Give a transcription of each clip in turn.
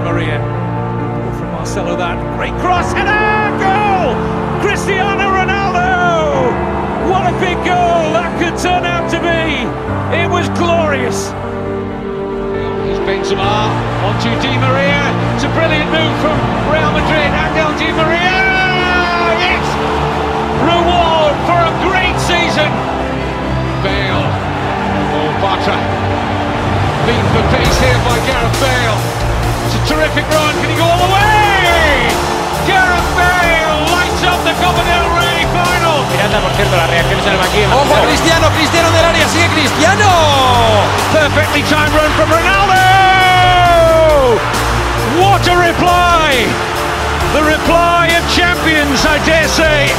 Di Maria. From Marcelo that. Great cross header! Goal! Cristiano Ronaldo! What a big goal that could turn out to be! It was glorious. Here's Benzema onto Di Maria. It's a brilliant move from Real Madrid. Angel Di Maria! Yes! Reward for a great season. Bale. Oh, Batra. Beat for pace here by Gareth Bale. It's a terrific run. Can he go all the way? Gareth Bale lights up the Copa del Rey final. Miranda, por cierto, las reacciones en el banquillo. Ojo a Cristiano, Cristiano del área, sigue Cristiano. Perfectly timed run from Ronaldo. What a reply! The reply of champions, I dare say.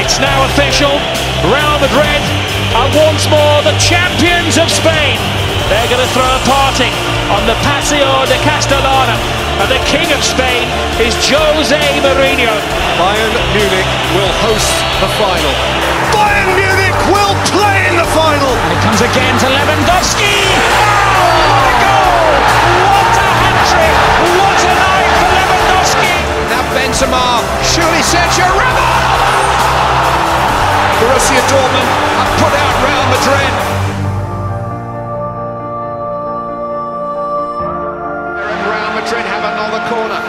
It's now official. Real Madrid are once more the champions of Spain. They're going to throw a party on the Paseo de Castellana. And the king of Spain is Jose Mourinho. Bayern Munich will host the final. Bayern Munich will play in the final. It comes again to Lewandowski. Oh, what a goal! What a hat-trick! What a night for Lewandowski! Now Benzema, surely Sergio Ramos. Borussia Dortmund have put out Real Madrid. Another corner.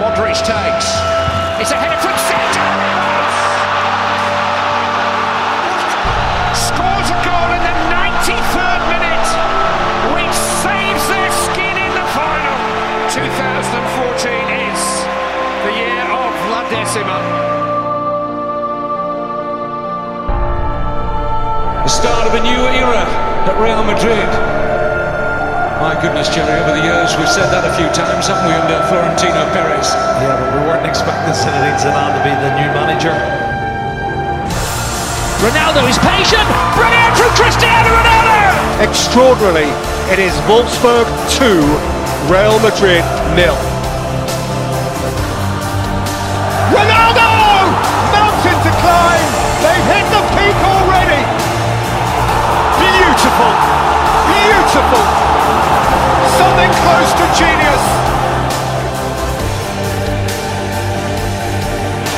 Modric takes. It's a header from Ramos. Scores a goal in the 93rd minute, which saves their skin in the final. 2014 is the year of La Decima. The start of a new era at Real Madrid. My goodness, Jerry, over the years we've said that a few times, haven't we, under Florentino Perez? Yeah, but we weren't expecting Zinedine Zidane to be the new manager. Ronaldo is patient. Brilliant from Cristiano Ronaldo. Extraordinarily, it is Wolfsburg 2, Real Madrid nil. Ronaldo! Mountain to climb! They've hit the peak already! Beautiful! Beautiful! Something close to genius!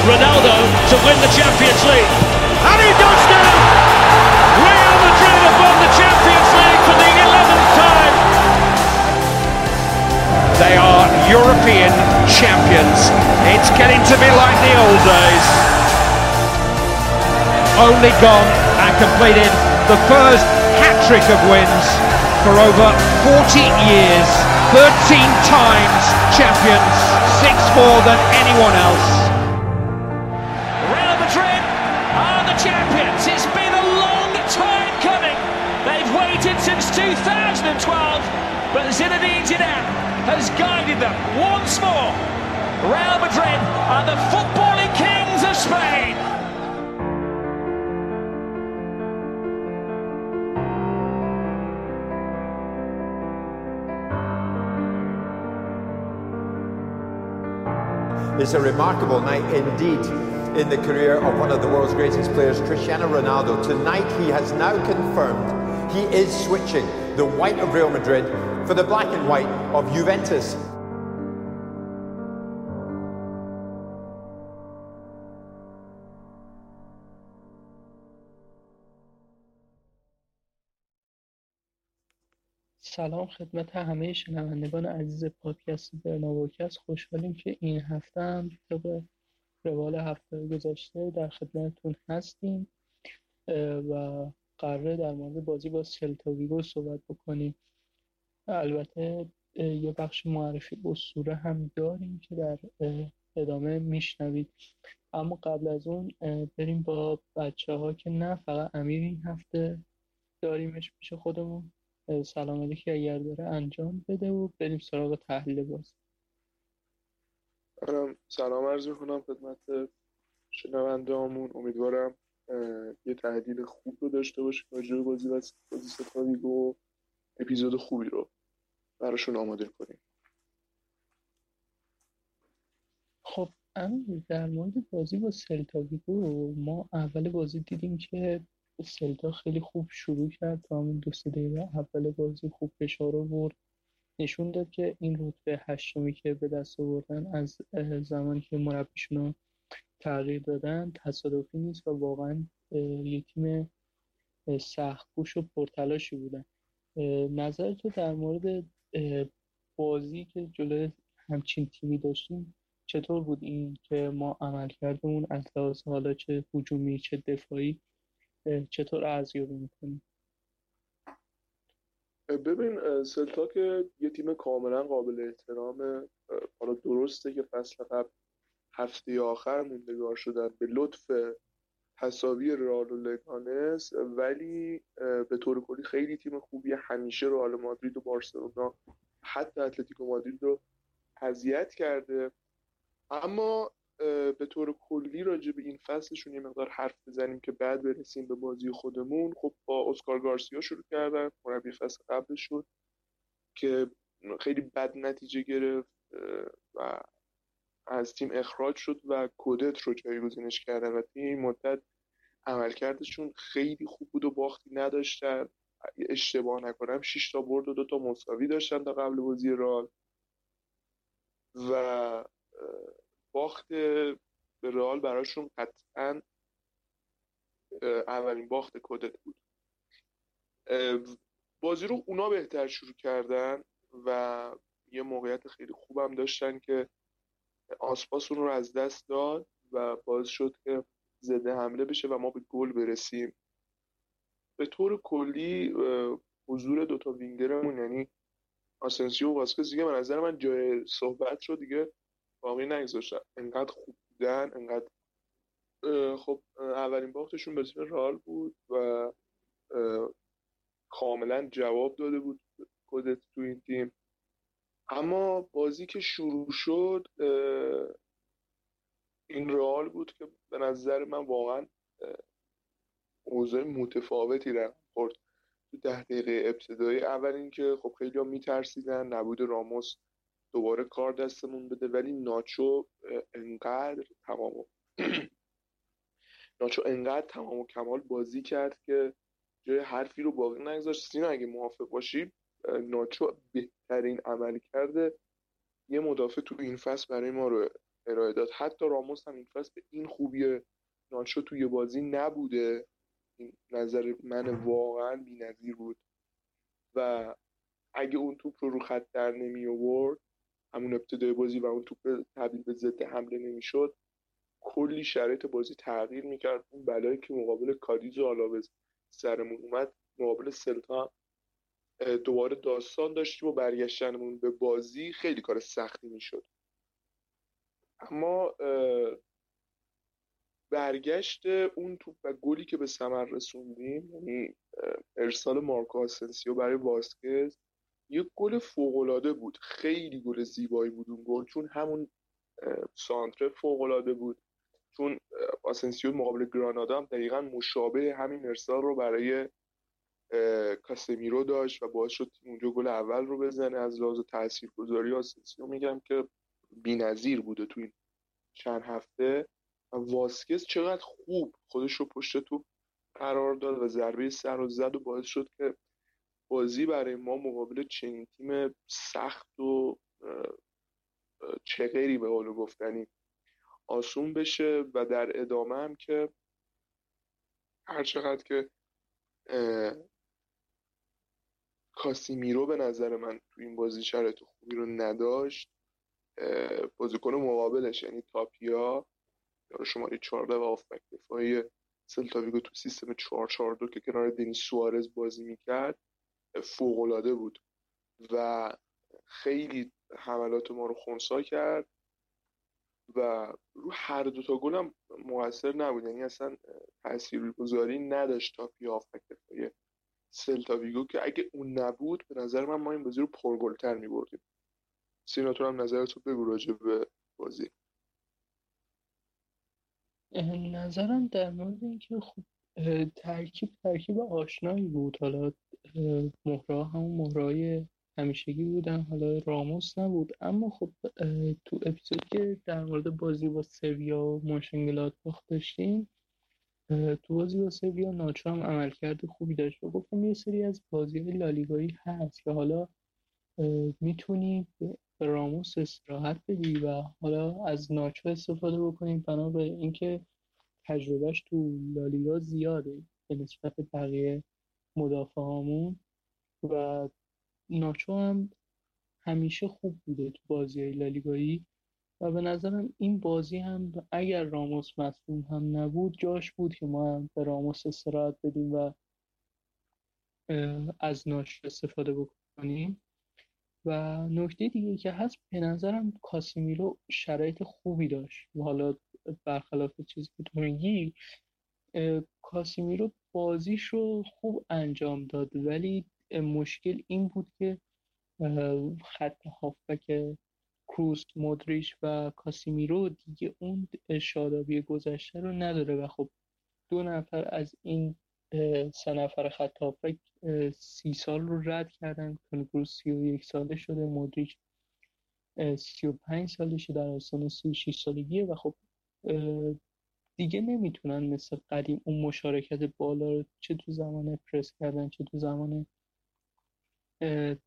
Ronaldo to win the Champions League. And he does now! Real Madrid have won the Champions League for the 11th time! They are European champions. It's getting to be like the old days. Only gone and completed the first hat trick of wins for over 40 years. 13 times champions, six more than anyone else. Real Madrid are the champions. It's been a long time coming. They've waited since 2012, but Zinedine Zidane has guided them once more. Real Madrid are the footballing It's a remarkable night indeed in the career of one of the world's greatest players, Cristiano Ronaldo. Tonight he has now confirmed he is switching the white of Real Madrid for the black and white of Juventus. سلام خدمت همه شنوندگان عزیز پادکست برناوکست خوشحالیم که این هفته هم طبق روال هفته گذشته در خدمتتون هستیم و قراره در مورد بازی با سلتاویگو صحبت بکنیم. البته یه بخش معرفی اسطوره هم داریم که در ادامه میشنوید. اما قبل از اون بریم با بچه ها که نه فقط امیر این هفته داریمش پیش خودمون. سلام علیکی اگر داره انجام بده و بریم سراغ تحلیل منم سلام عرض می‌کنم خدمت شنونده همون امیدوارم یه تحلیل خوب رو داشته باشیم راجع به بازی و بازی ستاویگو اپیزود خوبی رو براشون آماده کنیم. خب امیر در مورد بازی با سلتاویگو ما اول بازی دیدیم که سلتا خیلی خوب شروع کرد تا همون دو سه دقیقه اول بازی خوب فشار آورد نشون داد که این رتبه هشتمی که به دست آوردن از زمانی که مربیشون تغییر دادن تصادفی نیست و واقعا یه تیم سختگوش و پرتلاشی بودن. نظر تو در مورد بازی که جلوی همچین تیمی داشتیم چطور بود این که ما عمل کردمون از لحاظ حالا چه هجومی چه دفاعی چطور ارزیابی می‌کنیم ببین سلتا که یه تیم کاملا قابل احترامه حالا درسته که فصل قبل هفته آخر موندگار شدن به لطف تصاوی رئال و لگانس ولی به طور کلی خیلی تیم خوبی همیشه رئال مادرید و بارسلونا حتی اتلتیکو مادرید رو اذیت کرده. اما به طور کلی راجع به این فصلشون یه مقدار حرف بزنیم که بعد برسیم به بازی خودمون. خب با اسکار گارسیا شروع کردن مربی فصل قبل شد که خیلی بد نتیجه گرفت و از تیم اخراج شد و کودت رو جایگزینش کردن و تیم این مدت عملکردشون خیلی خوب بود و باختی نداشتن. اشتباه نکنم 6 تا برد و دو تا مساوی داشتن تا قبل بازی رال و باخت به رئال براشون قطعا اولین باخت کودت بود. بازی رو اونا بهتر شروع کردن و یه موقعیت خیلی خوبم داشتن که آسپاس اون رو از دست داد و باز شد که زده حمله بشه و ما به گل برسیم. به طور کلی حضور دوتا وینگرمون یعنی آسنسیو و واسکز دیگه من نظر من جای صحبت رو دیگه. باقی نگذاشتن. انقدر خوب بودن انقدر خب اولین باختشون به رال بود و کاملا جواب داده بود کدت تو این تیم. اما بازی که شروع شد این رئال بود که به نظر من واقعا اوضاع متفاوتی رقم خورد. تو ده دقیقه ابتدایی اول اینکه خب خیلی ها میترسیدن نبود راموس دوباره کار دستمون بده ولی ناچو انقدر تمام ناچو انقدر تمام و کمال بازی کرد که جای حرفی رو باقی نگذاشت. سینا اگه موافق باشی ناچو بهترین عمل کرده یه مدافع تو این فصل برای ما رو ارائه داد. حتی راموس هم این فصل به این خوبی ناچو توی بازی نبوده. این نظر من واقعا بی‌نظیر بود. و اگه اون توپ رو رو خط در نمی آورد همون ابتدای بازی و اون توپ تبدیل به ضد حمله نمی‌شد کلی شرایط بازی تغییر می‌کرد. اون بلایی که مقابل کادیز و آلاوز سرمون اومد مقابل سلتا دوباره داستان داشتیم و برگشتنمون به بازی خیلی کار سختی می‌شد. اما برگشت اون توپ و گلی که به ثمر رسوندیم یعنی ارسال مارکو آسنسیو برای واسکز یک گل فوقالعاده بود. خیلی گل زیبایی بود اون گل چون همون سانتر فوقالعاده بود. چون آسنسیو مقابل گرانادا هم دقیقا مشابه همین ارسال رو برای کاسمیرو داشت و باعث شد اونجا گل اول رو بزنه. از لحاظ تاثیرگذاری آسنسیو میگم که بی‌نظیر بوده تو این چند هفته. و واسکز چقدر خوب خودش رو پشت توپ قرار داد و ضربه سر و زد و باعث شد که بازی برای ما مقابل چنین تیم سخت و چغری به قول گفتنی آسون بشه و در ادامه هم که هر چقدر که کاسیمیرو به نظر من تو این بازی شرایط خوبی رو نداشت بازیکن مقابلش یعنی تاپیا یا شماره 14 و آفبک دفاعی سلتاویگو تو سیستم 442 که کنار دنیس سوارز بازی می‌کرد. فوقالعاده بود و خیلی حملات ما رو خونسا کرد و رو هر دو تا گل هم موثر نبود. یعنی اصلا تاثیرگذاری نداشت تا پیافک دفاعی سلتا ویگو که اگه اون نبود به نظر من ما این بازی رو پرگلتر می بردیم سیناتور هم نظرتو بگو راجع به بازی. نظرم در مورد اینکه خب ترکیب ترکیب آشنایی بود. حالا مهرا همون مهرای همیشگی بودن. حالا راموس نبود. اما خب تو اپیزود که در مورد بازی با سویا و ماشنگلات باخت داشتیم تو بازی با سویا ناچو هم عملکرد خوبی داشت. و گفتم یه سری از بازی لالیگایی هست که حالا می‌تونی راموس استراحت بدی و حالا از ناچو استفاده بکنیم بنا به اینکه تجربهش تو لالیگا زیاده به نسبت بقیه مدافعامون و ناچو هم همیشه خوب بوده تو بازی لالیگایی و به نظرم این بازی هم اگر راموس مصدوم هم نبود جاش بود که ما هم به راموس استراحت بدیم و از ناچو استفاده بکنیم. و نکته دیگه که هست به نظرم کاسیمیرو شرایط خوبی داشت. و حالا برخلاف چیزی که تو میگی کاسیمیرو بازیش رو خوب انجام داد. ولی مشکل این بود که خط هافبک کروس مودریش و کاسیمیرو دیگه اون شادابی گذشته رو نداره. و خب دو نفر از این سه نفر خط سی سال رو رد کردن. کروس سی و یک ساله شده مودریچ سی و پنج سالشه در آستان سی و شیش سالگیه و خب دیگه نمی‌تونن مثل قدیم اون مشارکت بالا رو چه تو زمان پرس کردن چه تو زمان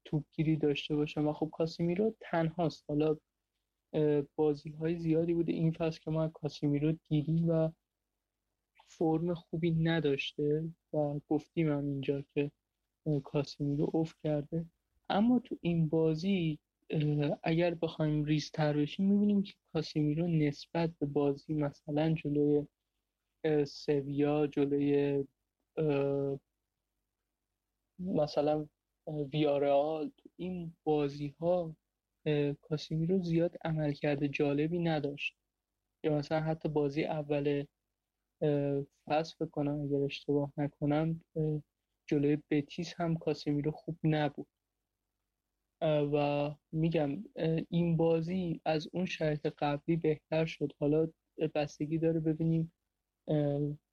توپگیری داشته باشن. و خب کاسیمیرو تنهاست. حالا بازی های زیادی بوده. این فصل که ما کاسیمیرو دیدیم و فرم خوبی نداشته و گفتیم هم اینجا که کاسیمیرو اوف کرده. اما تو این بازی اگر بخوایم ریزتر بشیم می‌بینیم که کاسیمیرو نسبت به بازی مثلا جلوی سویا جلوی مثلا ویارال تو این بازی ها کاسیمیرو زیاد عملکرد جالبی نداشت. یا مثلا حتی بازی اول فصل بکنم اگر اشتباه نکنم جلوی بتیس هم کاسیمیرو خوب نبود. و میگم این بازی از اون شرط قبلی بهتر شد. حالا بستگی داره ببینیم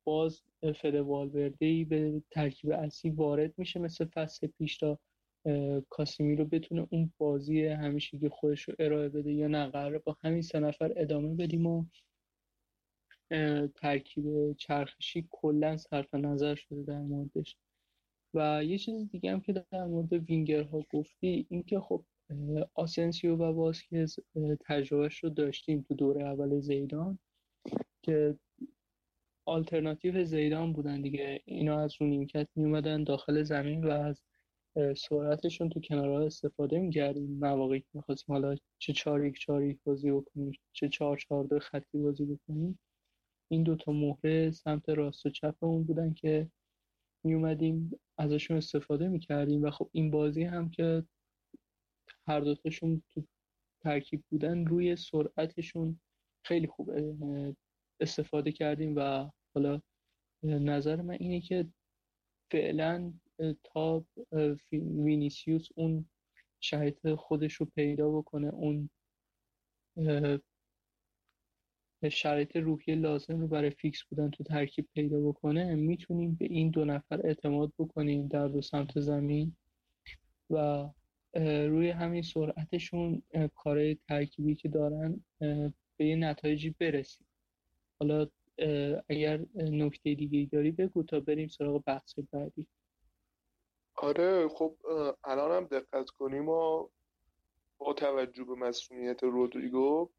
باز فده والورده به ترکیب اصلی وارد میشه مثل فصل پیش تا کاسیمی رو بتونه اون بازی همیشگی خودش رو ارائه بده یا نه. قراره با همین سه نفر ادامه بدیم و ترکیب چرخشی کلا صرف نظر شده در موردش. و یه چیز دیگه هم که در مورد وینگرها گفتی اینکه خب آسنسیو و واسکز تجربهش رو داشتیم تو دوره اول زیدان که آلترناتیو زیدان بودن دیگه. اینا از رو نیمکت می اومدن داخل زمین و از سرعتشون تو کنارها استفاده می‌کردیم. مواقعی که می‌خواستیم حالا چه چهار یک چهار یک بازی بکنیم چه چهار چهار دو خطی بازی بکنیم. این دوتا مهره سمت راست و چپ اون بودن که می اومدیم ازشون استفاده می‌کردیم و خب این بازی هم که هر دوتاشون تو ترکیب بودن روی سرعتشون خیلی خوب استفاده کردیم و حالا نظر من اینه که فعلا تا وینیسیوس اون شرایط خودش رو پیدا بکنه اون شرایط روحی لازم رو برای فیکس بودن تو ترکیب پیدا بکنه می‌تونیم به این دو نفر اعتماد بکنیم در دو سمت زمین و روی همین سرعتشون کارهای ترکیبی که دارن به یه نتایجی برسیم. حالا اگر نکته دیگه داری بگو تا بریم سراغ بحث بعدی. آره خب الان هم دقت کنیم و با توجه به مصدومیت رودریگو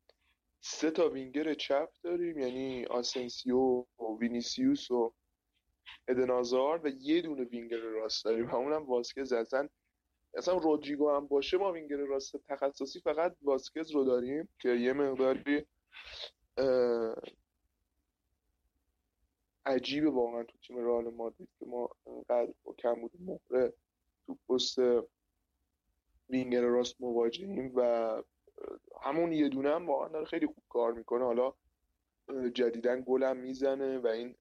سه تا وینگر چپ داریم یعنی آسنسیو و وینیسیوس و ادن هازارد و یه دونه وینگر راست داریم. و اونم واسکز اصلا اصلا رودریگو هم باشه ما وینگر راست تخصصی فقط واسکز رو داریم که یه مقداری عجیبه واقعا تو تیم رئال مادرید که ما انقدر با کمبود مهره تو پست وینگر راست مواجهیم و همون یه دونه هم واقعا داره خیلی خوب کار می‌کنه. حالا جدیدن گلم می‌زنه و این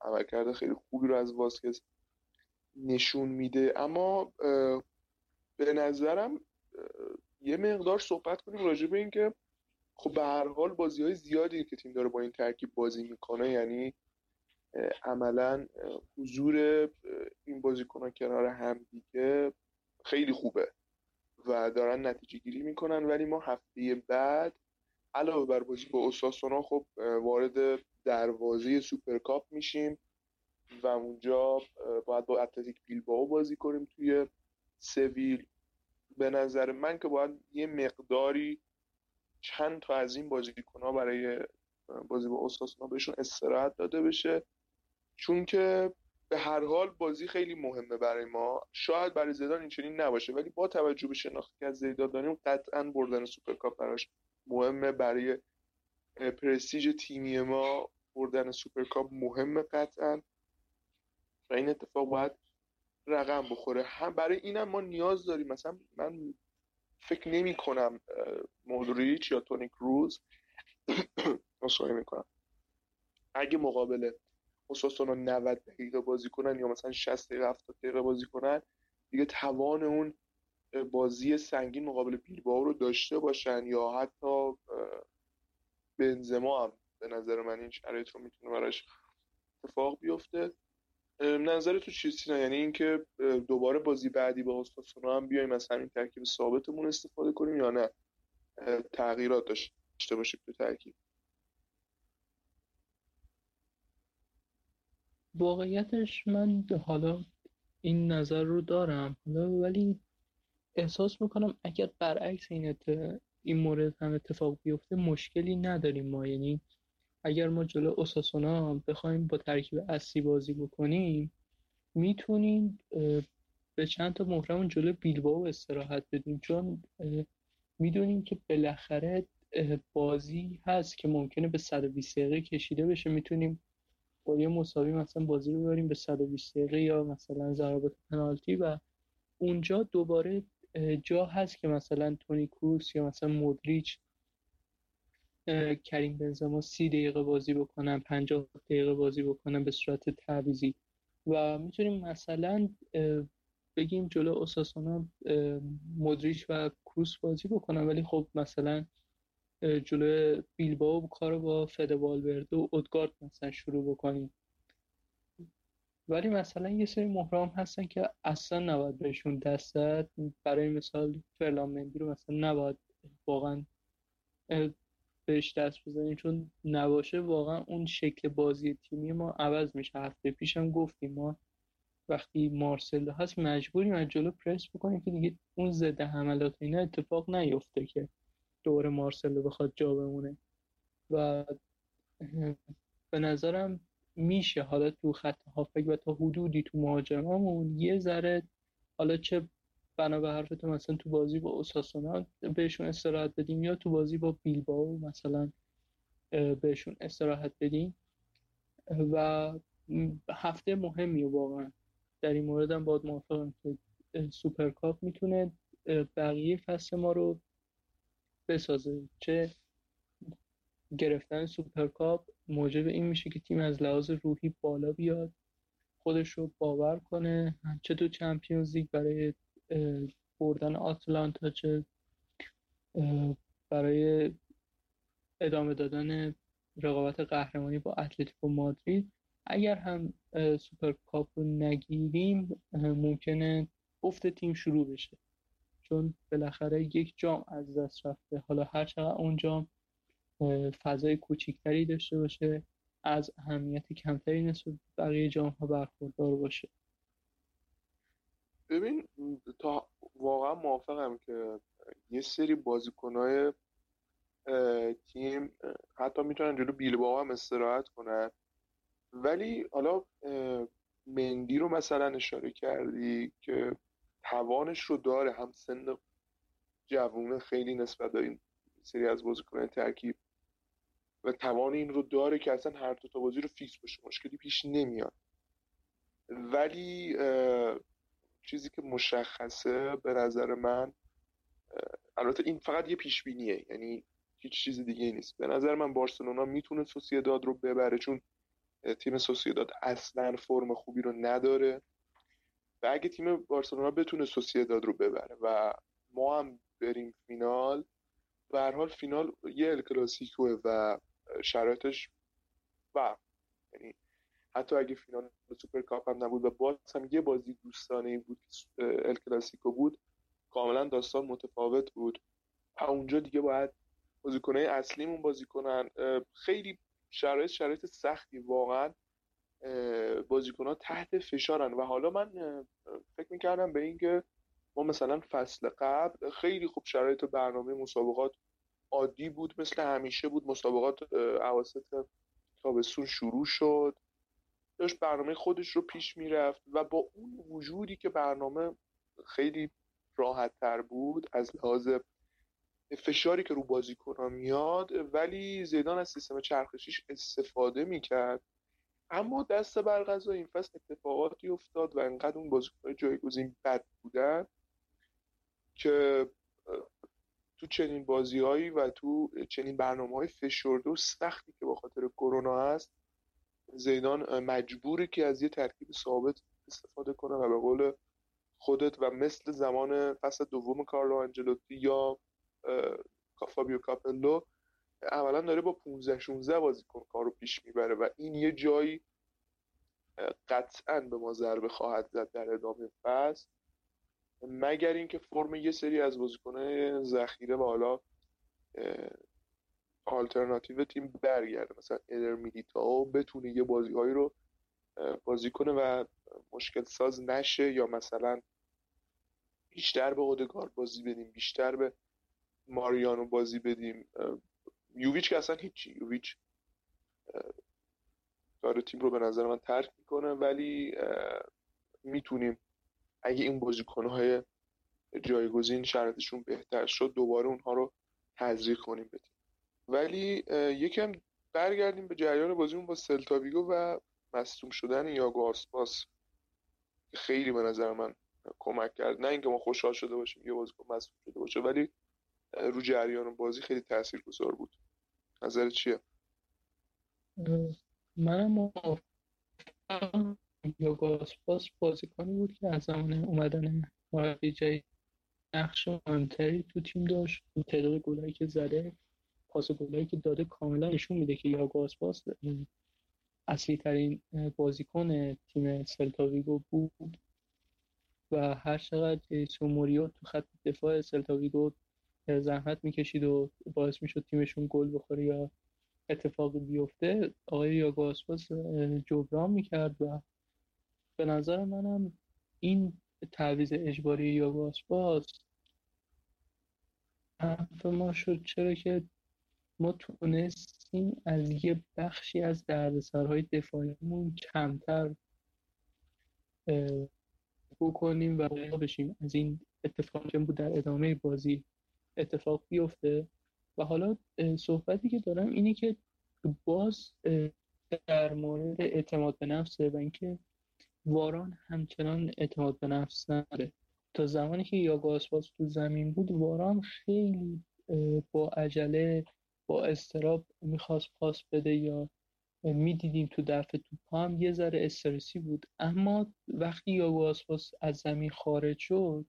عملکرد خیلی خوبی رو از واسکز نشون میده. اما به نظرم یه مقدار صحبت کنیم راجع به اینکه خب به هر حال بازی های زیادی که تیم داره با این ترکیب بازی می‌کنه یعنی عملا حضور این بازیکنان کنار هم دیگه خیلی خوبه. و دارن نتیجه گیری می‌کنن ولی ما هفته بعد علاوه بر بازی با اوساسونا خب وارد دروازه سوپرکاپ میشیم و اونجا باید با اتلتیک بیلباو بازی کنیم توی سویل. به نظر من که باید یه مقداری چند تا از این ها برای بازی با اوساسونا بهشون استراحت داده بشه. چون که به هر حال بازی خیلی مهمه برای ما. شاید برای زیدان این نباشه ولی با توجه به شناختی که از زیدان داریم قطعا بردن سوپرکاپ براش مهمه. برای پرستیژ تیمی ما بردن سوپرکاپ مهمه قطعا. و این اتفاق باید رقم بخوره. هم برای اینم ما نیاز داریم. مثلا من فکر نمی کنم مودریچ یا تونی کروز می‌کنم. اگه مقابل اوساسونا 90 دقیقه بازی کنن یا مثلا 60 دقیقه 70 دقیقه بازی کنن دیگه توان اون بازی سنگین مقابل بیلبائو رو داشته باشن یا حتی بنزما هم به نظر من این شرایط رو می‌تونه براش اتفاق بیفته. نظر تو چیزی نه؟ یعنی اینکه دوباره بازی بعدی با اوساسونا هم بیایم از همین ترکیب ثابتمون استفاده کنیم یا نه؟ تغییرات داشته باشیم تو ترکیب. واقعیتش من حالا این نظر رو دارم. حالا ولی احساس می‌کنم اگر برعکس این, این مورد هم اتفاق بیفته مشکلی نداریم ما. یعنی اگر ما جلو اوساسونا بخوایم با ترکیب اصلی بازی بکنیم می‌تونیم به چند تا محرمون جلو بیلباو استراحت بدیم. چون می‌دونیم که بالاخره بازی هست که ممکنه به 120 دقیقه کشیده بشه. می‌تونیم با یه مساوی مثلا بازی رو ببریم به 120 دقیقه یا مثلا ضربات پنالتی و اونجا دوباره جا هست که مثلا تونی کروس یا مثلا مودریچ کریم بنزما سی دقیقه بازی بکنن 50 دقیقه بازی بکنن به صورت تعویزی و می‌تونیم مثلا بگیم جلو اوساسونا مودریچ و کروس بازی بکنن ولی خب مثلا جلو بیلباو کار با فد والورده و اودگارد مثلا شروع بکنیم. ولی مثلا یه سری مهرام هستن که اصلا نباید بهشون دست داد برای مثال فرلان مندی رو مثلا نباید واقعا بهش دست بزنیم. چون نباشه واقعا اون شکل بازی تیمی ما عوض میشه. هفته پیشم گفتیم ما وقتی مارسلو هست مجبوریم از جلو پرس بکنیم که دیگه اون ضد حملات اینا اتفاق نیفته که. دور مارسلو بخواد جا بمونه. و به نظرم میشه. حالا تو خط هافک و تا حدودی تو مهاجمامون یه ذره حالا چه بنا به حرف مثلا تو بازی با اوساسونا بهشون استراحت بدیم یا تو بازی با بیلباو مثلا بهشون استراحت بدیم. و هفته مهمی واقعا در این مورد هم باید موافقم که سوپرکاپ می‌تونه بقیه فصل ما رو بسازه چه گرفتن سوپرکاپ موجب این میشه که تیم از لحاظ روحی بالا بیاد خودش رو باور کنه. چه تو چمپیونز لیگ برای بردن آتلانتا چه برای ادامه دادن رقابت قهرمانی با اتلتیکو مادرید. اگر هم سوپرکاپ رو نگیریم ممکنه افت تیم شروع بشه. چون بالاخره یک جام از دست رفته. حالا هر چقدر اون جام فضای کوچیکتری داشته باشه از اهمیت کمتری نسبت بقیه جام ها برخوردار باشه. ببین تا واقعا موافقم که یه سری بازیکنهای تیم حتی می‌تونن جلو بیلباو هم استراحت کنن. ولی حالا مندی رو مثلا اشاره کردی که توانش رو داره. هم سن جوونه خیلی نسبت به این سری از بازیکنان ترکیب. و توان این رو داره که اصلا هر دو تا بازی رو فیکس باشه. مشکلی پیش نمیاد. ولی چیزی که مشخصه به نظر من البته این فقط یه پیش بینیه یعنی هیچ چیز دیگه نیست. به نظر من بارسلونا می‌تونه سوسیداد رو ببره چون تیم سوسیداد اصلا فرم خوبی رو نداره. و اگه تیم بارسلونا بتونه سوسیداد رو ببره و ما هم بریم فینال به هر حال فینال یه الکلاسیکوه و شرایطش و یعنی حتی اگه فینال سوپر کاپ هم نبود و باز هم یه بازی دوستانه بود که الکلاسیکو بود کاملا داستان متفاوت بود. اونجا دیگه باید بازیکنه اصلیمون بازی کنن. خیلی شرایط شرایط سختی واقعا. بازیکن تحت فشارن. و حالا من فکر می‌کردم به اینکه ما مثلا فصل قبل خیلی خوب شرایط برنامه مسابقات عادی بود مثل همیشه بود. مسابقات اواسط تابستون شروع شد. داشت برنامه خودش رو پیش می‌رفت و با اون وجودی که برنامه خیلی راحت تر بود از لحاظ فشاری که رو بازیکن میاد ولی زیدان از سیستم چرخشیش استفاده می‌کرد. اما دست بر غذا این فصل اتفاقاتی افتاد و انقدر اون بازیکن جایگزین بد بودن که تو چنین بازیهایی و تو چنین برنامه های فشرده و سختی که با خاطر کرونا هست زیدان مجبوره که از یه ترکیب ثابت استفاده کنه و به قول خودت و مثل زمان فصل دوم کارلو انجلوتی یا فابیو کاپلو عملا داره با 15 16 بازیکن کارو پیش می‌بره و این یه جایی قطعا به ما ضربه خواهد زد در ادامه فصل. مگر اینکه فرم یه سری از بازیکنهای ذخیره و حالا آلترناتیو تیم برگرده. مثلا ادر میلیتاو بتونه یه بازیهایی رو بازی کنه و مشکل ساز نشه یا مثلا بیشتر به اودگارد بازی بدیم بیشتر به ماریانو بازی بدیم. یوویچ که اصلا هیچی. یوویچ کار تیم رو به نظر من ترک می‌کنه ولی می‌تونیم اگه این بازیکنهای جایگزین شرطشون بهتر شد دوباره اونها رو تزریق کنیم بدیم ولی یکم برگردیم به جریان بازیمون با سلتاویگو و مصوم شدن یاگو آسپاس خیلی به نظر من کمک کرد. نه اینکه ما خوشحال شده باشیم یه بازیکن مصوم شده باشه ولی رو جریان بازی خیلی تاثیرگذار بود. نظر چیه؟ منم یاگو آسپاس بازیکنی بود که از زمان اومدن مربی جدید نقش مهمتری تو تیم داشت. تعداد گلایی که زده پاس گلایی که داده کاملا نشون میده که آسپاس اصلی ترین بازیکن تیم سلتاویگو بود و هر چقدر موریو تو خط دفاع سلتاویگو زحمت می‌کشید و باعث می‌شد تیمشون گل بخوره یا اتفاقی بیفته آقای یاگو آسپاس جبران می‌کرد و به نظر منم این تعویض اجباری یاگو آسپاس ما شد. چرا که ما تونستیم از یه بخشی از دردسرهای دفاعیمون کمتر بکنیم و بشیم. از این اتفاق که بود در ادامه بازی. اتفاق بیفته. و حالا صحبتی که دارم اینه که باز در مورد اعتماد به نفسه و اینکه واران همچنان اعتماد به نفس نداره. تا زمانی که یاگو آسپاس تو زمین بود واران خیلی با عجله با استراب می‌خواست پاس بده یا می‌دیدیم تو دفع توپ هم یه ذره استرسی بود. اما وقتی یاگو آسپاس از زمین خارج شد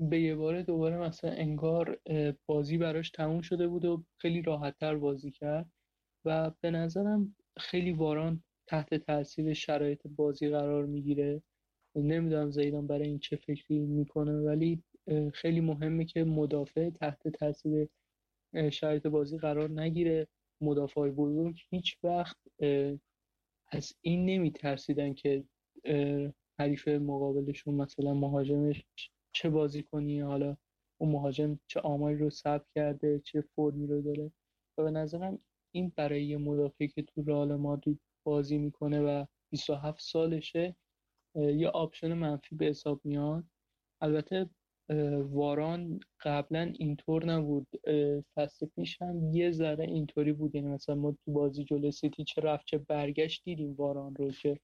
به یه باره دوباره مثلا انگار بازی براش تموم شده بود و خیلی راحتتر بازی کرد و به نظرم خیلی واران تحت تاثیر شرایط بازی قرار می‌گیره. نمی‌دونم زیدان برای این چه فکری می‌کنه ولی خیلی مهمه که مدافع تحت تاثیر شرایط بازی قرار نگیره. مدافع بزرگ هیچ وقت از این نمیترسیدن که حریف مقابلشون مثلا مهاجمش چه بازی کنی حالا اون مهاجم چه آماری رو ثبت کرده چه فرمی رو داره. و به نظرم این برای یه مدافع که تو رئال مادرید بازی می‌کنه و 27 سالشه یه آپشن منفی به حساب میاد. البته واران قبلا اینطور نبود. فصل پیش هم یه ذره اینطوری بود. یعنی مثلا ما تو بازی جلو سیتی چه رفت چه برگشت دیدیم واران رو که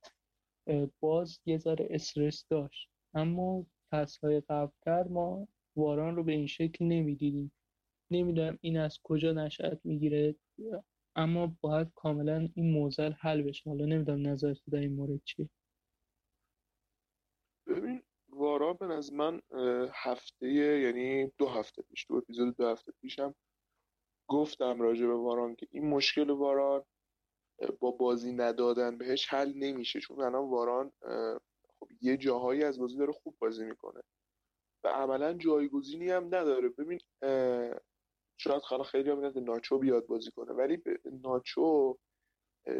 باز یه ذره استرس داشت. اما فصلهای قبلتر ما واران رو به این شکل نمی‌دیدیم. نمی‌دونم این از کجا نشأت می‌گیره اما باید کاملا این موزل حل بشه. حالا نمی‌دونم نظر در این مورد چیه. ببین وارا از من هفته یعنی دو هفته پیش دو اپیزود دو هفته پیشم گفتم راجع به واران که این مشکل واران با بازی ندادن بهش حل نمیشه. چون الان واران خب یه جاهایی از بازی داره خوب بازی می‌کنه. و عملا جایگزینی هم نداره. ببین شاید حالا خیلی هم ناچو بیاد بازی کنه. ولی ناچو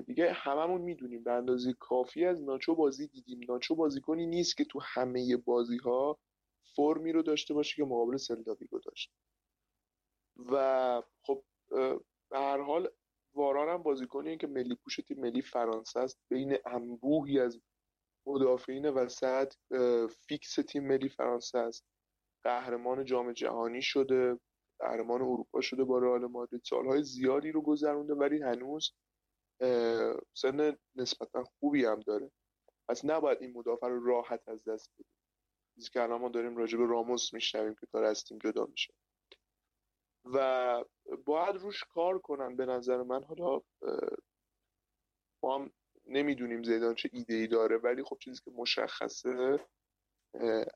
دیگه هممون می‌دونیم به اندازه کافی از ناچو بازی دیدیم. ناچو بازیکنی نیست که تو همه بازی ها فرمی رو داشته باشه که مقابل سلتاویگو داشت. و خب به هر حال واران هم بازیکنی که ملی پوش تیم ملی فرانسه است. بین انبوهی از مدافعین وسط فیکس تیم ملی فرانسه است. قهرمان جام جهانی شده قهرمان اروپا شده با رئال مادرید. سالهای زیادی رو گذرونده ولی هنوز سن نسبتا خوبی هم داره. پس نباید این مدافع رو راحت از دست بدیم. چیزی که الان ما داریم راجع به راموس میشنویم که داره از تیم جدا میشه. و باید روش کار کنن به نظر من. حالا نمی‌دونیم زیدان چه ایده ای داره ولی خب چیزی که مشخصه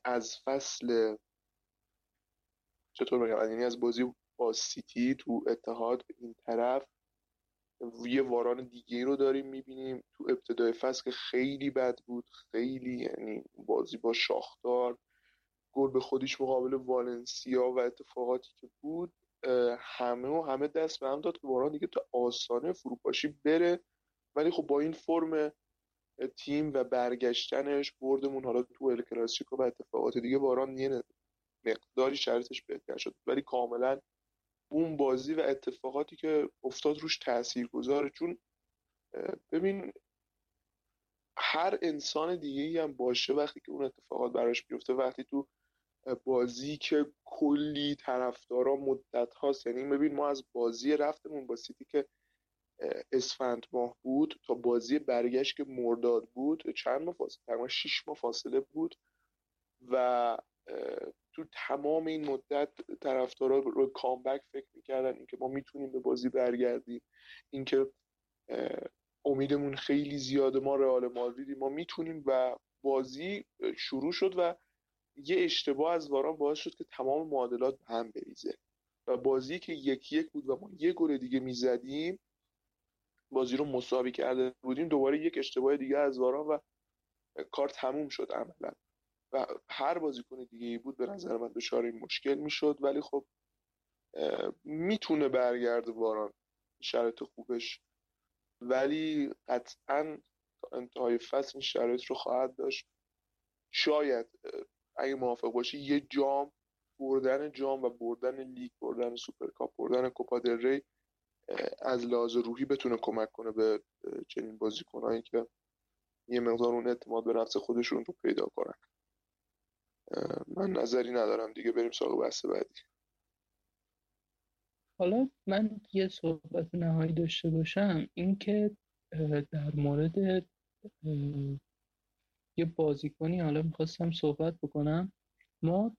از فصل چطور بگم یعنی از بازی با سیتی تو اتحاد این طرف یه واران دیگه رو داریم می‌بینیم تو ابتدای فصل که خیلی بد بود خیلی یعنی بازی با شاختار گل به خودیش مقابل والنسیا و اتفاقاتی که بود همه و همه دست به هم داد که واران دیگه تا آسانه فروپاشی بره. ولی خب با این فرم تیم و برگشتنش بردمون حالا تو ال کلاسیکو و اتفاقات دیگه واران یه مقداری شرطش بهتر شد. ولی کاملا اون بازی و اتفاقاتی که افتاد روش تأثیر گذاره چون ببین هر انسان دیگه ای هم باشه وقتی که اون اتفاقات براش بیفته. وقتی تو بازی که کلی طرفدارا مدت هاست یعنی ببین ما از بازی رفتمون با سیتی که اسفند ماه بود تا بازی برگشت که مرداد بود چند ماه فاصله؟ تقریبا 6 ماه فاصله بود و تو تمام این مدت طرفدارا رو کامبک فکر می‌کردن اینکه ما می‌تونیم به بازی برگردیم. اینکه امیدمون خیلی زیاده ما رئال مادریدی. ما می‌تونیم و بازی شروع شد و یه اشتباه از واران باعث شد که تمام معادلات به هم بریزه. و بازی که یکی یک بود و ما یه گل دیگه می‌زدیم بازی رو مساوی کرده بودیم دوباره یک اشتباه دیگه از واران و کار تموم شد عملا. و هر بازیکن دیگه ای بود به نظر من دچار این مشکل می‌شد. ولی خب می‌تونه برگرده واران. شرایط خوبش. ولی قطعا تا انتهای فصل این شرایط رو خواهد داشت. شاید اگه موافق باشی یه جام بردن جام و بردن لیگ بردن سوپرکاپ بردن کوپا دل ری از لحاظ روحی بتونه کمک کنه به چنین بازیکنایی که یه مقدار اون اعتماد به نفس خودشون رو پیدا کنن. من نظری ندارم. دیگه بریم سراغ بحث بعدی. حالا من یه صحبت نهایی داشته باشم. اینکه در مورد یه بازیکنی حالا می‌خواستم صحبت بکنم. ما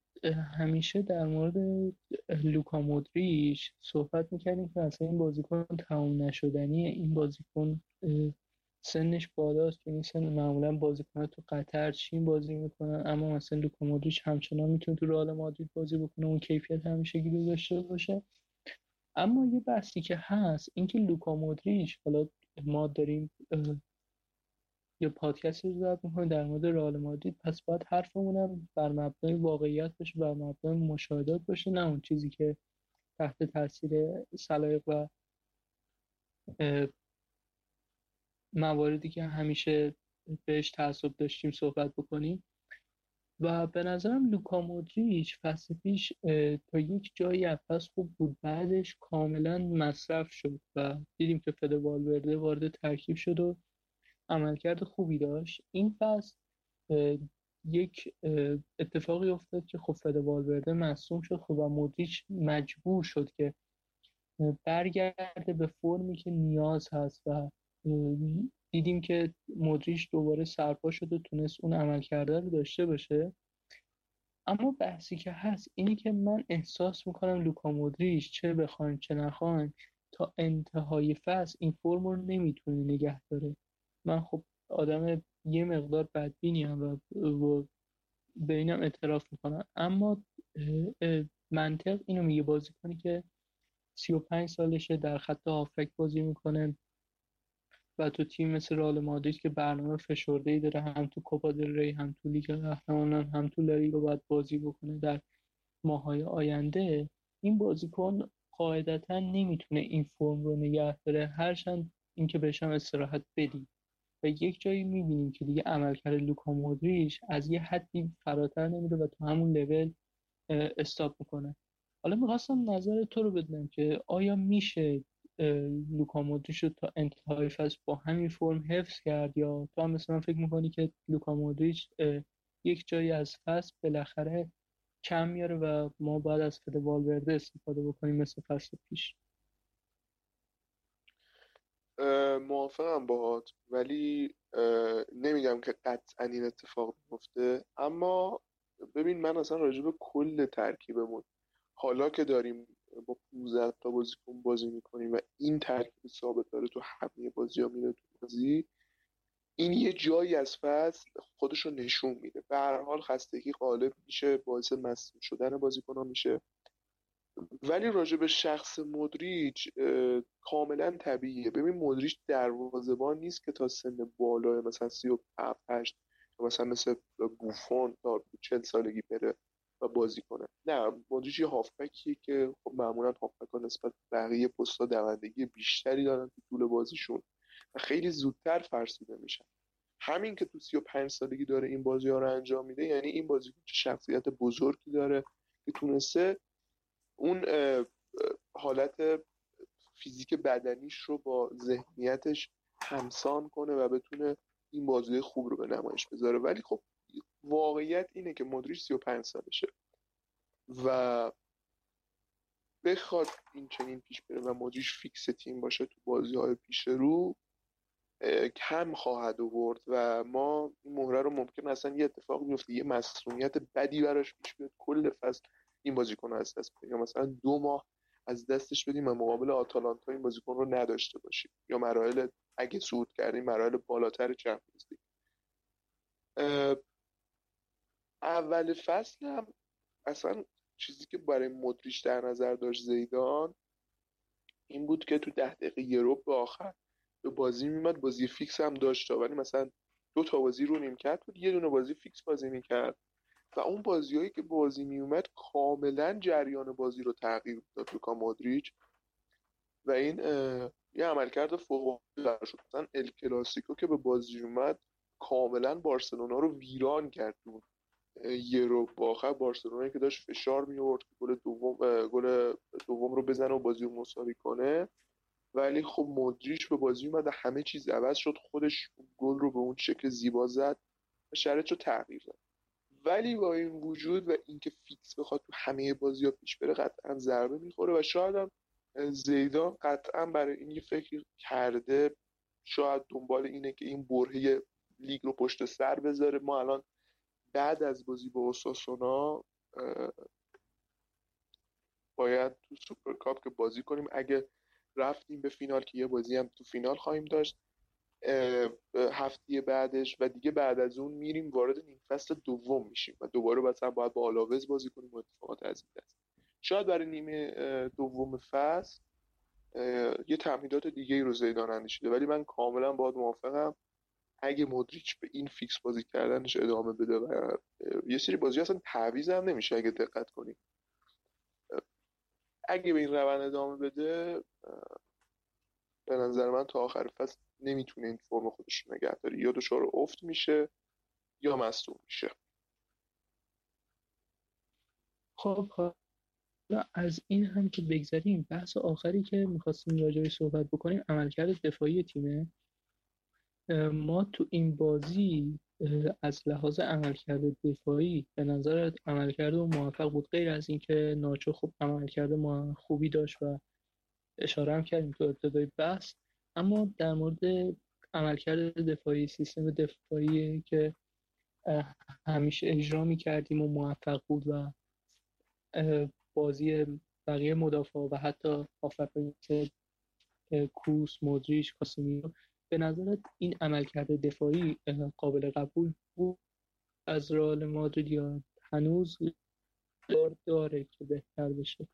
همیشه در مورد لوکا مودریچ صحبت می‌کردیم که اصلا این بازیکن تموم نشدنیه این بازیکن سنش بالاست این سن معمولا بازیکن تو قطر چین بازی می‌کنن اما مثلا لوکا مودریچ همچنان می‌تونه تو رئال مادرید بازی بکنه اون کیفیت همیشه گیرو داشته باشه. اما یه بحثی که هست اینکه لوکا مودریچ حالا ما داریم یه پادکست رو ضبط می‌کنیم در مورد رئال مادرید. پس باید حرفمون هم بر مبنای واقعیت باشه بر مبنای مشاهدات باشه نه اون چیزی که تحت تاثیر سلایق و مواردی که همیشه بهش تعصب داشتیم صحبت بکنیم. و به نظرم لوکا مودریچ فصل پیش تا یک جایی از خوب بود. بعدش کاملا مصرف شد و دیدیم که فد والورده وارد ترکیب شد و عملکرد خوبی داشت. این فصل یک اتفاقی افتاد که خب فد والورده مصوم شد خب و مودریچ مجبور شد که برگرده به فرمی که نیاز هست و دیدیم که مودریچ دوباره سرپا شد و تونست اون عمل کرده رو داشته باشه. اما بحثی که هست اینی که من احساس می‌کنم لوکا مودریچ چه بخوایم چه نخوایم تا انتهای فصل این فرم رو نمی‌تونه نگه داره. من خب آدم یه مقدار بدبینی هم و, به اینم اعتراف می‌کنم. اما منطق اینو میگه بازی کنی که 35 سالشه در خط هافک بازی می‌کنه و تو تیم مثل رال مادرید که برنامه فشرده ای داره هم تو کوپا دل ری هم تو لیگ قهرمانان هم تو لالیگا باید بازی بکنه در ماهای آینده این بازیکن قاعدتا نمی‌تونه این فرم رو نگه داره. هرچند اینکه بهش هم استراحت بدی. و یک جایی می‌بینیم که دیگه عملکرد لوکا مودریچ از یه حدی فراتر نمیره و تو همون لول استاپ می‌کنه. حالا می‌خواستم نظر تو رو بدونم که آیا میشه لوکا مودریچ رو تا انتهای فصل با همین فرم حفظ کرد یا تو هم مثلا فکر می‌کنی که لوکا مودریچ یک جایی از فصل بالاخره کم میاره و ما باید از فد والورده استفاده بکنیم مثل فصل پیش؟ موافقم باهات ولی نمیگم که قطعا این اتفاق میفته اما ببین من اصلا راجع به کل ترکیبمون حالا که داریم با 15 تا بازیکن بازی می‌کنیم و این ترکیب ثابت داره تو همه بازی ها میره تو بازی این یه جایی از فصل خودش رو نشون میده. به هر حال خستگی غالب میشه باعث مصدوم شدن بازیکن ها میشه. ولی راجع به شخص مدریج کاملا طبیعیه. ببین مدریج دروازه‌بان نیست که تا سن بالای مثلا 37 مثلا مثل بوفون تا 40 سالگی بره و بازی کنه. نه مودریچ یه هافبکیه که خب معمولا هافبک ها نسبت بقیه پستا دوندگی بیشتری دارن تو طول بازیشون و خیلی زودتر فرسوده میشن. همین که تو 35 سالگی داره این بازی ها رو انجام میده یعنی این بازی چه شخصیت بزرگی داره که تونسته اون حالت فیزیک بدنیش رو با ذهنیتش همسان کنه و بتونه این بازی خوب رو به نمایش بذاره. ولی خب واقعیت اینه که مدریش 35 سالشه و بخواد این چنین پیش بره و مدریش فیکس تیم باشه تو بازی های پیش رو کم خواهد آورد و ما این مهره رو ممکن اصلا یه اتفاق بیفته یه مسئولیت بدی براش پیش بیاد. کل فصل این بازیکن از دست بدیم. یا مثلا دو ماه از دستش بدیم و مقابل آتالانتا این بازیکن رو نداشته باشیم. یا مراحل اگه صعود کردیم مراحل بالاتر چمپیونز لیگ. اول فصل هم اصلا چیزی که برای مودریچ در نظر داشت زیدان این بود که تو ده دقیقه یه به آخر به بازی میومد بازی فیکس هم داشت ولی مثلا دو تا بازی رو نیمکت بود. یه دونه بازی فیکس بازی می‌کرد. و اون بازیهایی که بازی میومد کاملا جریان بازی رو تغییر داد لوکا مودریچ و این یه عملکرد فوق العاده شد. مثلا ال کلاسیکو که به بازی اومد کاملا بارسلونا رو ویران کرد یه رو با آخر بارسلونا که داشت فشار می آورد گل دوم گل دوم رو بزنه و بازی رو مساوی کنه. ولی خب مودریچ به بازی اومد همه چیز عوض شد. خودش گل رو به اون شکل زیبا زد و شرط رو تغییر داد. ولی با این وجود و اینکه فیکس بخواد تو همه بازی ها پیش بره قطعا ضربه می‌خوره و شاید هم زیدان قطعا برای این یه فکر کرده شاید دنبال اینه که این برهه لیگ رو پشت سر بذاره. ما الان بعد از بازی با اوساسونا باید تو سوپر کاپ که بازی کنیم. اگه رفتیم به فینال که یه بازی هم تو فینال خواهیم داشت هفته بعدش و دیگه بعد از اون میریم وارد نیم فصل دوم میشیم و دوباره مثلا باید با آلاوز بازی کنیم و اتفاقات از این دست. شاید برای نیمه دوم فصل یه تمهیدات دیگه رو زیدان اندیشیده ولی من کاملا باید موافقم. اگه مدریچ به این فیکس بازی کردنش ادامه بده و یه سری بازی اصلا تعویض هم نمیشه اگه دقت کنیم اگه به این روند ادامه بده به نظر من تا آخر فصل نمی‌تونه این فرم خودش رو نگه داره. یا دچار افت میشه یا مصدوم میشه. خب از این هم که بگذاریم بحث آخری که می‌خواستیم راجعش صحبت بکنیم عملکرد دفاعی تیمه ما تو این بازی از لحاظ عملکرد دفاعی به نظر عملکرد و موفق بود؟ غیر از اینکه ناچو خوب عملکرد ما خوبی داشت و اشاره هم کردیم تو ابتدای بحث. اما در مورد عملکرد دفاعی سیستم دفاعی که همیشه اجرا می کردیم و موفق بود و بازی بقیه مدافع و حتی آفرین کوس مودریچ کاسمیرو به نظرت این عملکرد دفاعی قابل قبول بود؟ از رئال مادرید یا هنوز؟ داره که بهتر بشه.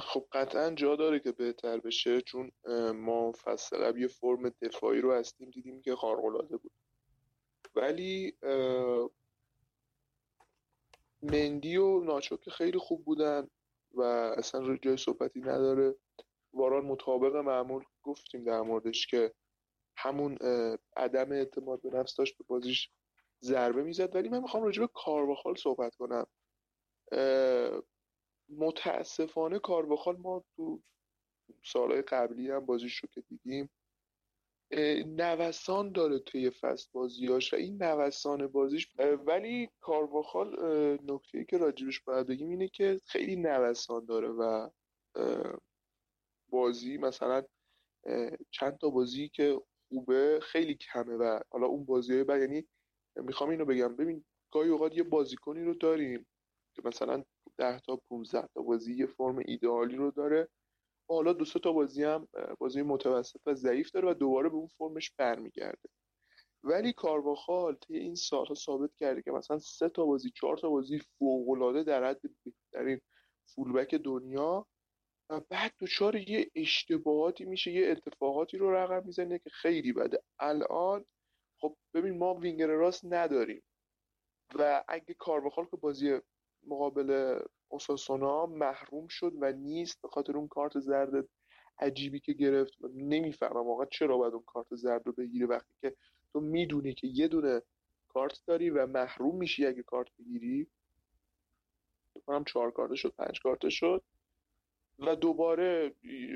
خب قطعا جا داره که بهتر بشه چون ما فصل قبل یه فرم دفاعی رو از تیم دیدیم که خارق‌العاده بود. ولی مندی و ناچو که خیلی خوب بودن و اصلا جای صحبتی نداره. واران مطابق معمول گفتیم در موردش که همون عدم اعتماد به نفس داشت به بازیش ضربه می‌زد. ولی من می‌خوام راجع به کارواخال صحبت کنم. متاسفانه کارواخال ما تو سالهای قبلی هم بازیش رو که دیدیم نوسان داره توی فست بازیاش و این نوسان بازیش ولی کارواخال نکته که راجبش باید بگیم اینه که خیلی نوسان داره و بازی مثلا چند تا بازی که خوبه خیلی کمه و حالا اون بازی های یعنی می‌خوام اینو بگم. ببین گاهی اوقات یه بازیکنی رو داریم که مثلا 10 تا 15 تا. بازی یه فرم ایدئالی رو داره. حالا دو تا بازی هم بازی متوسط و ضعیف داره و دوباره به اون فرمش برمیگرده. ولی کارواخال طی این سالها ثابت کرده که مثلا سه تا بازی چهار تا بازی فوق در حد بهترین فولبک دنیا و بعد دچار یه اشتباهاتی میشه یه اتفاقاتی رو رقم می‌زنه که خیلی بده. الان خب ببین ما وینگر راست نداریم و اگه کارواخال که بازی مقابل اوساسونا محروم شد و نیست به خاطر اون کارت زرد عجیبی که گرفت. نمی‌فهمم واقعا چرا باید اون کارت زرد رو بگیری وقتی که تو می‌دونی که یه دونه کارت داری و محروم میشی اگه کارت بگیری. کنم چهار کارت شد پنج کارت شد. و دوباره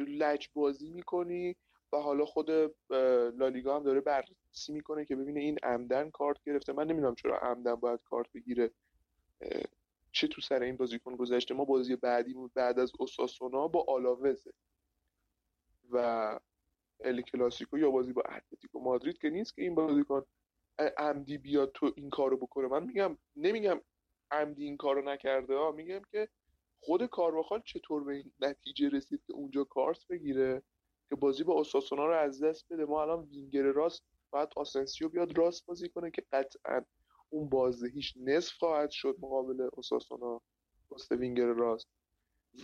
لج بازی می‌کنی و حالا خود لالیگا هم داره بررسی می‌کنه که ببینه این عمدن کارت گرفته. من نمی‌دونم چرا عمدن باید کارت بگیره. چه تو سر این بازیکن گذشته. ما بازی بعدی بعد از اوساسونا با آلاوزه و ال کلاسیکو یا بازی با اتلتیکو مادرید که نیست که این بازیکن عمدی بیاد تو این کارو بکنه. من میگم نمیگم عمدی این کارو نکرده ها. میگم که خود کارواخال چطور به این نتیجه رسید که اونجا کارت بگیره که بازی با اوساسونا رو از دست بده. ما الان وینگر راست باید آسنسیو بیاد راست بازی کنه که قطعا اون بازدهیش نصف خواهد شد مقابل اوساسونا واسه وینگر راست.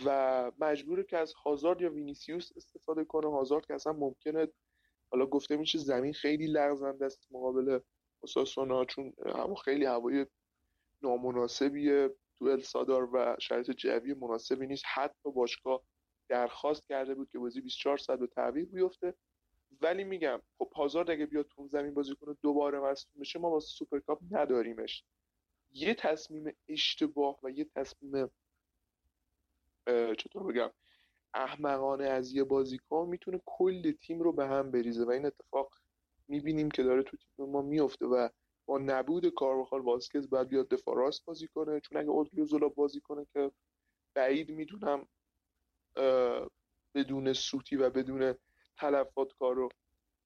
و مجبوره که از هازارد یا وینیسیوس استفاده کنه. هازارد که اصلا ممکنه حالا گفته میشه زمین خیلی لغزنده است مقابل اوساسونا چون هوا خیلی هوای نامناسبیه. تو ال سادار و شرایط جوی مناسبی نیست. حتی باشگاه درخواست کرده بود که بازی 24 ساعت به تعویق بیفته. ولی میگم خب هازارد اگه بیاد تو زمین بازی کنه دوباره مصدوم بشه ما واسه سوپرکاپ نداریمش. یه تصمیم اشتباه و یه تصمیم چطور بگم احمقانه از یه بازیکن می‌تونه کل تیم رو به هم بریزه و این اتفاق می‌بینیم که داره تو تیم ما میفته و با نبود کارواخال واسکز باید بیاد دفاع راست بازی کنه. چون اگه اودریوزولا بازی کنه که بعید می‌دونم بدون سوتی و بدون تلفات کار رو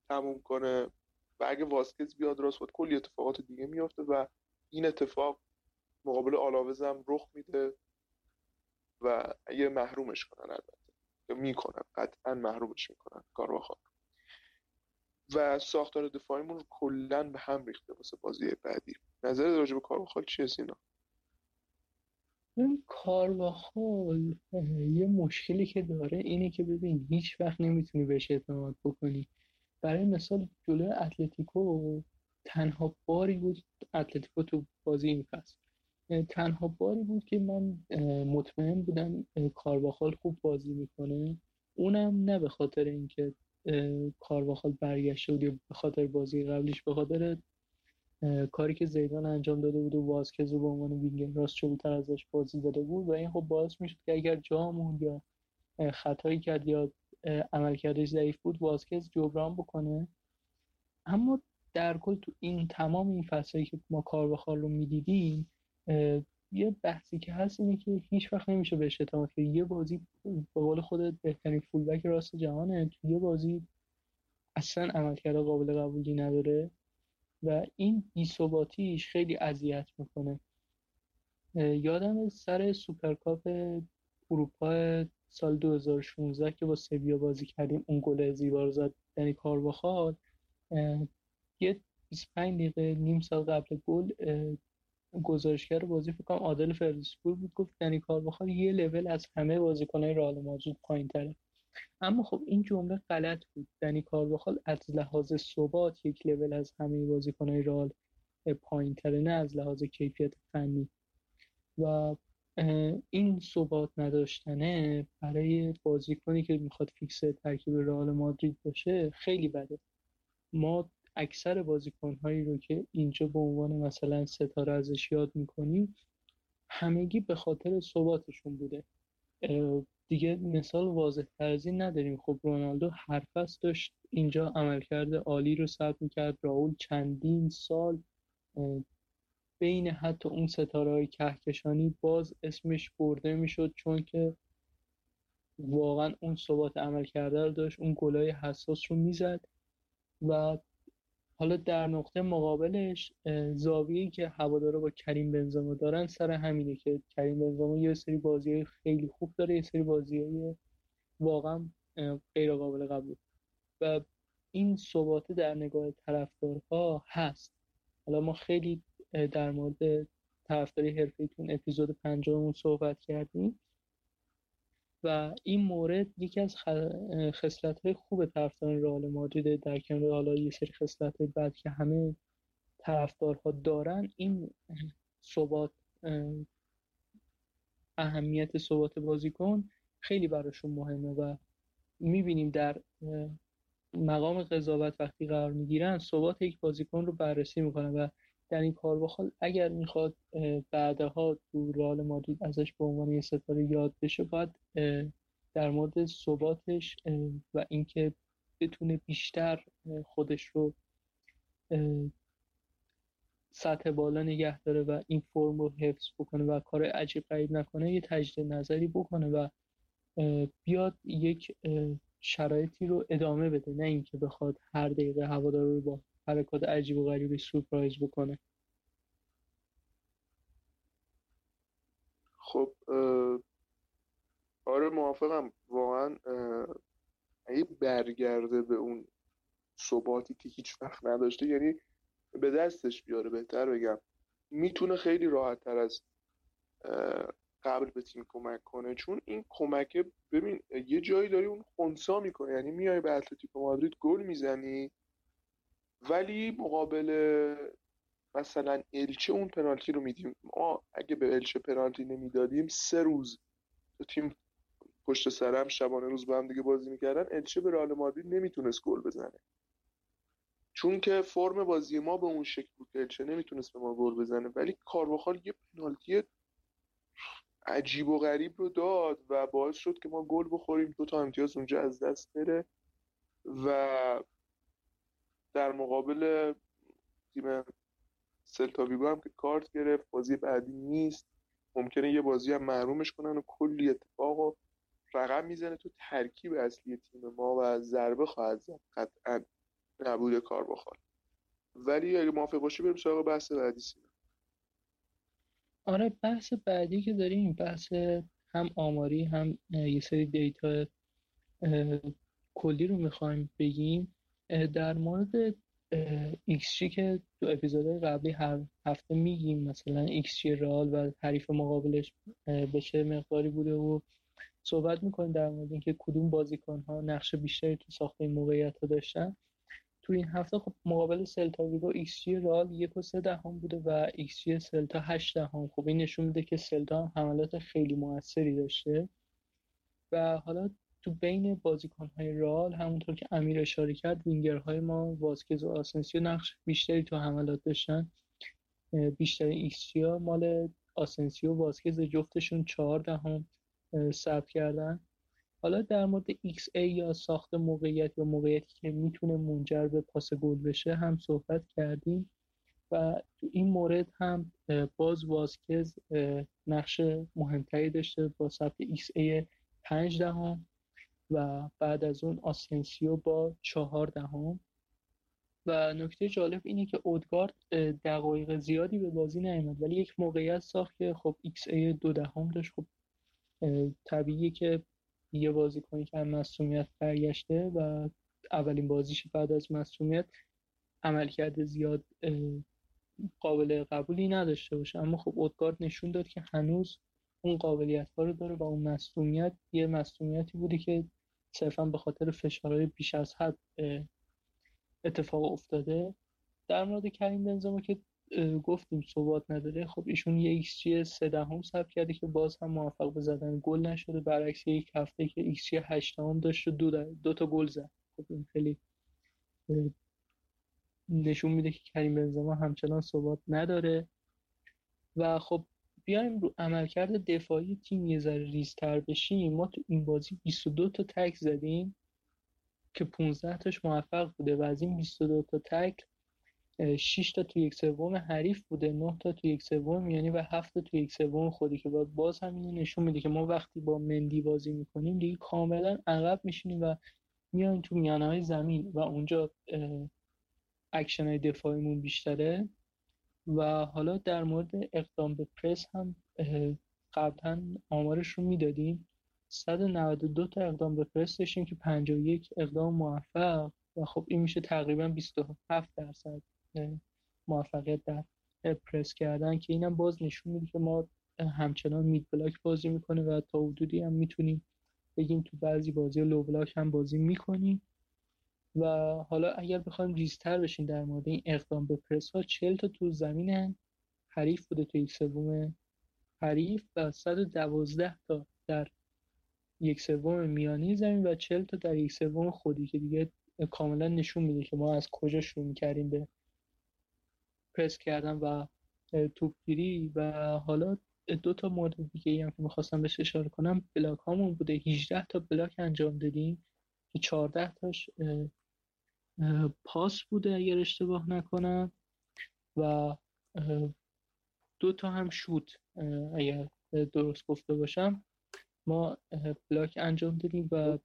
تموم کنه و اگه واسکز بیاد راست باید کلی اتفاقات دیگه میافته و این اتفاق مقابل آلاوز هم رخ میده و اگه محرومش کنن البته. می‌کنن قطعا محرومش می‌کنن کارواخال و ساختار دفاعیمون رو کلا به هم ریخته واسه بازی بعدی. نظر راجع به کارواخال چیه سینا؟ این کارواخال یه مشکلی که داره اینه که ببین هیچ وقت نمی‌تونی بهش اعتماد بکنی. برای مثال جلوی اتلتیکو تنها باری بود اتلتیکو تو بازی این فصل. تنها باری بود که من مطمئن بودم کارواخال خوب بازی می‌کنه. اونم نه به خاطر اینکه کارواخال برگشته بود یا به خاطر بازی قبلیش به خاطر کاری که زیدان انجام داده بود و واسکز رو به عنوان وینگر راست جلوتر ازش بازی داده بود و این خب باعث می‌شد که اگر جامون یا خطایی کرد یا عملکردش ضعیف بود واسکز جبران بکنه. اما در کل تو این تمام این فصلی که ما کار بخار رو می‌دیدیم یه بحثی که هست اینه که هیچ وقت نمیشه بهش اعتماد که یه بازی به قول خودت بهترین فولبک راست جهانه. تو یه بازی اصلا عملکرد قابل قبولی نداره. و این بیثباتیش خیلی اذیت می‌کنه. یادم سر سوپرکاپ اروپا سال 2016 که با سویا بازی کردیم اون گل زیبا رو زد یعنی کارواخال. یه 25 دقیقه نیم ساعت قبل گل گزارشگر بازی فکر کنم عادل فردوسی‌پور بود گفت دنی کارواخال یه لول از همه بازیکنهای رئال مادرید پایینتره. اما خب این جمله غلط بود. دنی کارواخال از لحاظ ثبات یک لول از همه بازیکنهای رئال پایینتره نه از لحاظ کیفیت فنی. و این ثبات نداشتنه برای بازیکنی که می‌خواد فیکس ترکیب رئال مادرید باشه خیلی بده. ما اکثر بازیکنهایی رو که اینجا به عنوان مثلا ستاره ازش یاد می‌کنیم همگی به خاطر ثباتشون بوده. دیگه مثال واضح تر نداریم. خب رونالدو هر فصل داشت اینجا عملکرد عالی رو ثبت می‌کرد. راول چندین سال بین حتی اون ستاره های کهکشانی باز اسمش برده می‌شد چون که واقعا اون ثبات عمل کرده رو داشت اون گلای حساس رو می‌زد و حالا در نقطه مقابلش زاویه‌ای که هوادارا با کریم بنزما دارن سر همینه که کریم بنزما یه سری بازی خیلی خوب داره یه سری بازی واقعا غیر قابل قبول. و این ثبات در نگاه طرفدارها هست. حالا ما خیلی در مورد طرفداری حرفیتون اپیزود پنجممون صحبت کردیم. و این مورد یکی از خصلت های خوب طرفداران رئال مادرید در کنار حالا یه سری خصلت های بد که همه طرفدارها دارن این ثبات اهمیت ثبات بازیکن خیلی براشون مهمه و می‌بینیم در مقام قضاوت وقتی قرار می‌گیرن ثبات یک بازیکن رو بررسی می‌کنه و در این کار بخواد اگر می‌خواد بعدها تو رئال مادرید ازش به عنوان یه ستاره یاد بشه باید در مورد ثباتش و اینکه بتونه بیشتر خودش رو سطح بالا نگه داره و این فرم رو حفظ بکنه و کار عجیب غریب نکنه یه تجدید نظری بکنه و بیاد یک شرایطی رو ادامه بده. نه اینکه بخواد هر دقیقه هوادار رو با حرکات عجیب و غریبی سورپرایز بکنه. خب آره موافقم. واقعا اگه برگرده به اون ثباتی که هیچ وقت نداشته یعنی به دستش بیاره بهتر بگم. می‌تونه خیلی راحت تر از قبل به تیم کمک کنه. چون این کمکه ببین یه جایی داری اون خونسا می‌کنه یعنی میای به اتلتیکو مادرید گل می‌زنی ولی مقابل مثلا الچه اون پنالتی رو میدیم ما اگه به الچه پنالتی نمی‌دادیم سه روز تیم پشت سرم شبانه روز با هم دیگه بازی می‌کردن الچه به رئال مادرید نمی‌تونست گل بزنه. چون که فرم بازی ما به اون شکل بود که الچه نمی‌تونست به ما گل بزنه ولی کارواخال یه پنالتی عجیب و غریب رو داد و باعث شد که ما گل بخوریم. دو تا امتیاز اونجا از دست بره و در مقابل تیم سلتاویگو هم که کارت گرفت بازی بعدی نیست. ممکنه یه بازی هم محرومش کنن و کلی اتفاق و رقم می‌زنه تو ترکیب اصلی تیم ما و ضربه خواهد زد. قطعا نبود کار بخواد. ولی اگه موافق باشی بریم سراغ بحث بعدی سینا. آره بحث بعدی که داریم بحث هم آماری هم یه سری دیتا کلی رو می‌خوایم بگیم. در مورد XG که تو اپیزودهای قبلی هر هفته میگیم مثلا XG رئال و حریف مقابلش به چه مقداری بوده و صحبت می‌کنیم در مورد اینکه کدوم بازیکن ها نقش بیشتری تو ساخت موقعیت ها داشتن. تو این هفته خب مقابل سلتا ویگو XG رئال یک و سه دهم بوده و XG سلتا هشت دهم. خب این نشون میده که سلتا هم حملات خیلی موثری داشته. و حالا تو بین بازیکنهای رئال همونطور که امیر اشاره کرد وینگرهای ما واسکز و آسنسیو نقش بیشتری تو حملات داشتن. بیشترین XG ها مال آسنسیو و واسکز جفتشون چهار دهم ثبت کردن. حالا در مورد XA یا ساخت موقعیت یا موقعیتی که می‌تونه منجر به پاس گل بشه هم صحبت کردیم. و تو این مورد هم باز واسکز نقش مهمتری داشته با ثبت XA 5 دهم. و بعد از اون آسنسیو با چهار دهم. و نکته جالب اینه که اودگارد دقایق زیادی به بازی نیامد ولی یک موقعیت ساخت که خب XA دو دهم داشت. خب طبیعیه که یه بازیکنی که از مصدومیت برگشته و اولین بازیش بعد از مصدومیت عملکرد زیاد قابل قبولی نداشته باشه. اما خب اودگارد نشون داد که هنوز اون قابلیت ها رو داره و اون مصدومیت یه مصدومیتی بوده که صرفا به خاطر فشارهای بیش از حد اتفاق افتاده. در مورد کریم بنزما که گفتیم ثبات نداره خب ایشون یه XG سه دهم ثبت کرده که باز هم موفق به زدن گل نشده. برعکس یک هفته که XG هشت دهم داشت و دو, دو تا گل زد. خب این خیلی نشون میده که کریم بنزما همچنان ثبات نداره. و خب بیایم رو عملکرد دفاعی تیم یه ذره ریزتر بشیم. ما تو این بازی 22 تا تکل زدیم که 15 تاش موفق بوده و از این 22 تا تکل 6 تا تو یک سوم حریف بوده 9 تا تو یک سوم میانی و 7 تا تو یک سوم خودی که باز هم اینو نشون میده که ما وقتی با مندی بازی می‌کنیم دیگه کاملا عقب میشینیم و میایم تو میانه های زمین و اونجا اکشن های دفاعیمون بیشتره. و حالا در مورد اقدام به پرس هم قبلا آمارش رو می‌دادیم. 192 تا اقدام به پرس داشتیم که 51 اقدام موفق و خب این میشه تقریبا 27 درصد موفقیت در پرس کردن که اینم باز نشون میده که ما همچنان مید بلاک بازی می‌کنه و تا حدودی هم می‌تونیم بگیم تو بعضی بازی لو بلاک هم بازی می‌کنیم. و حالا اگر بخوایم ریزتر بشین در مورد این اقدام به پرس ها 40 تا تو زمین حریف بوده تو یک سوم حریف و 112 تا در یک سوم میانی زمین و 40 تا در یک سوم خودی که دیگه کاملا نشون میده که ما از کجا شروع می‌کردیم به پرس کردن و توپگیری و حالا دو تا مورد دیگه ای هم که می‌خواستم بهش اشاره کنم بلاک هامون بوده. 18 تا بلاک انجام دادیم که 14 تاش پاس بوده اگر اشتباه نکنم و دو تا هم شوت اگر درست گفته باشم ما بلاک انجام دادیم و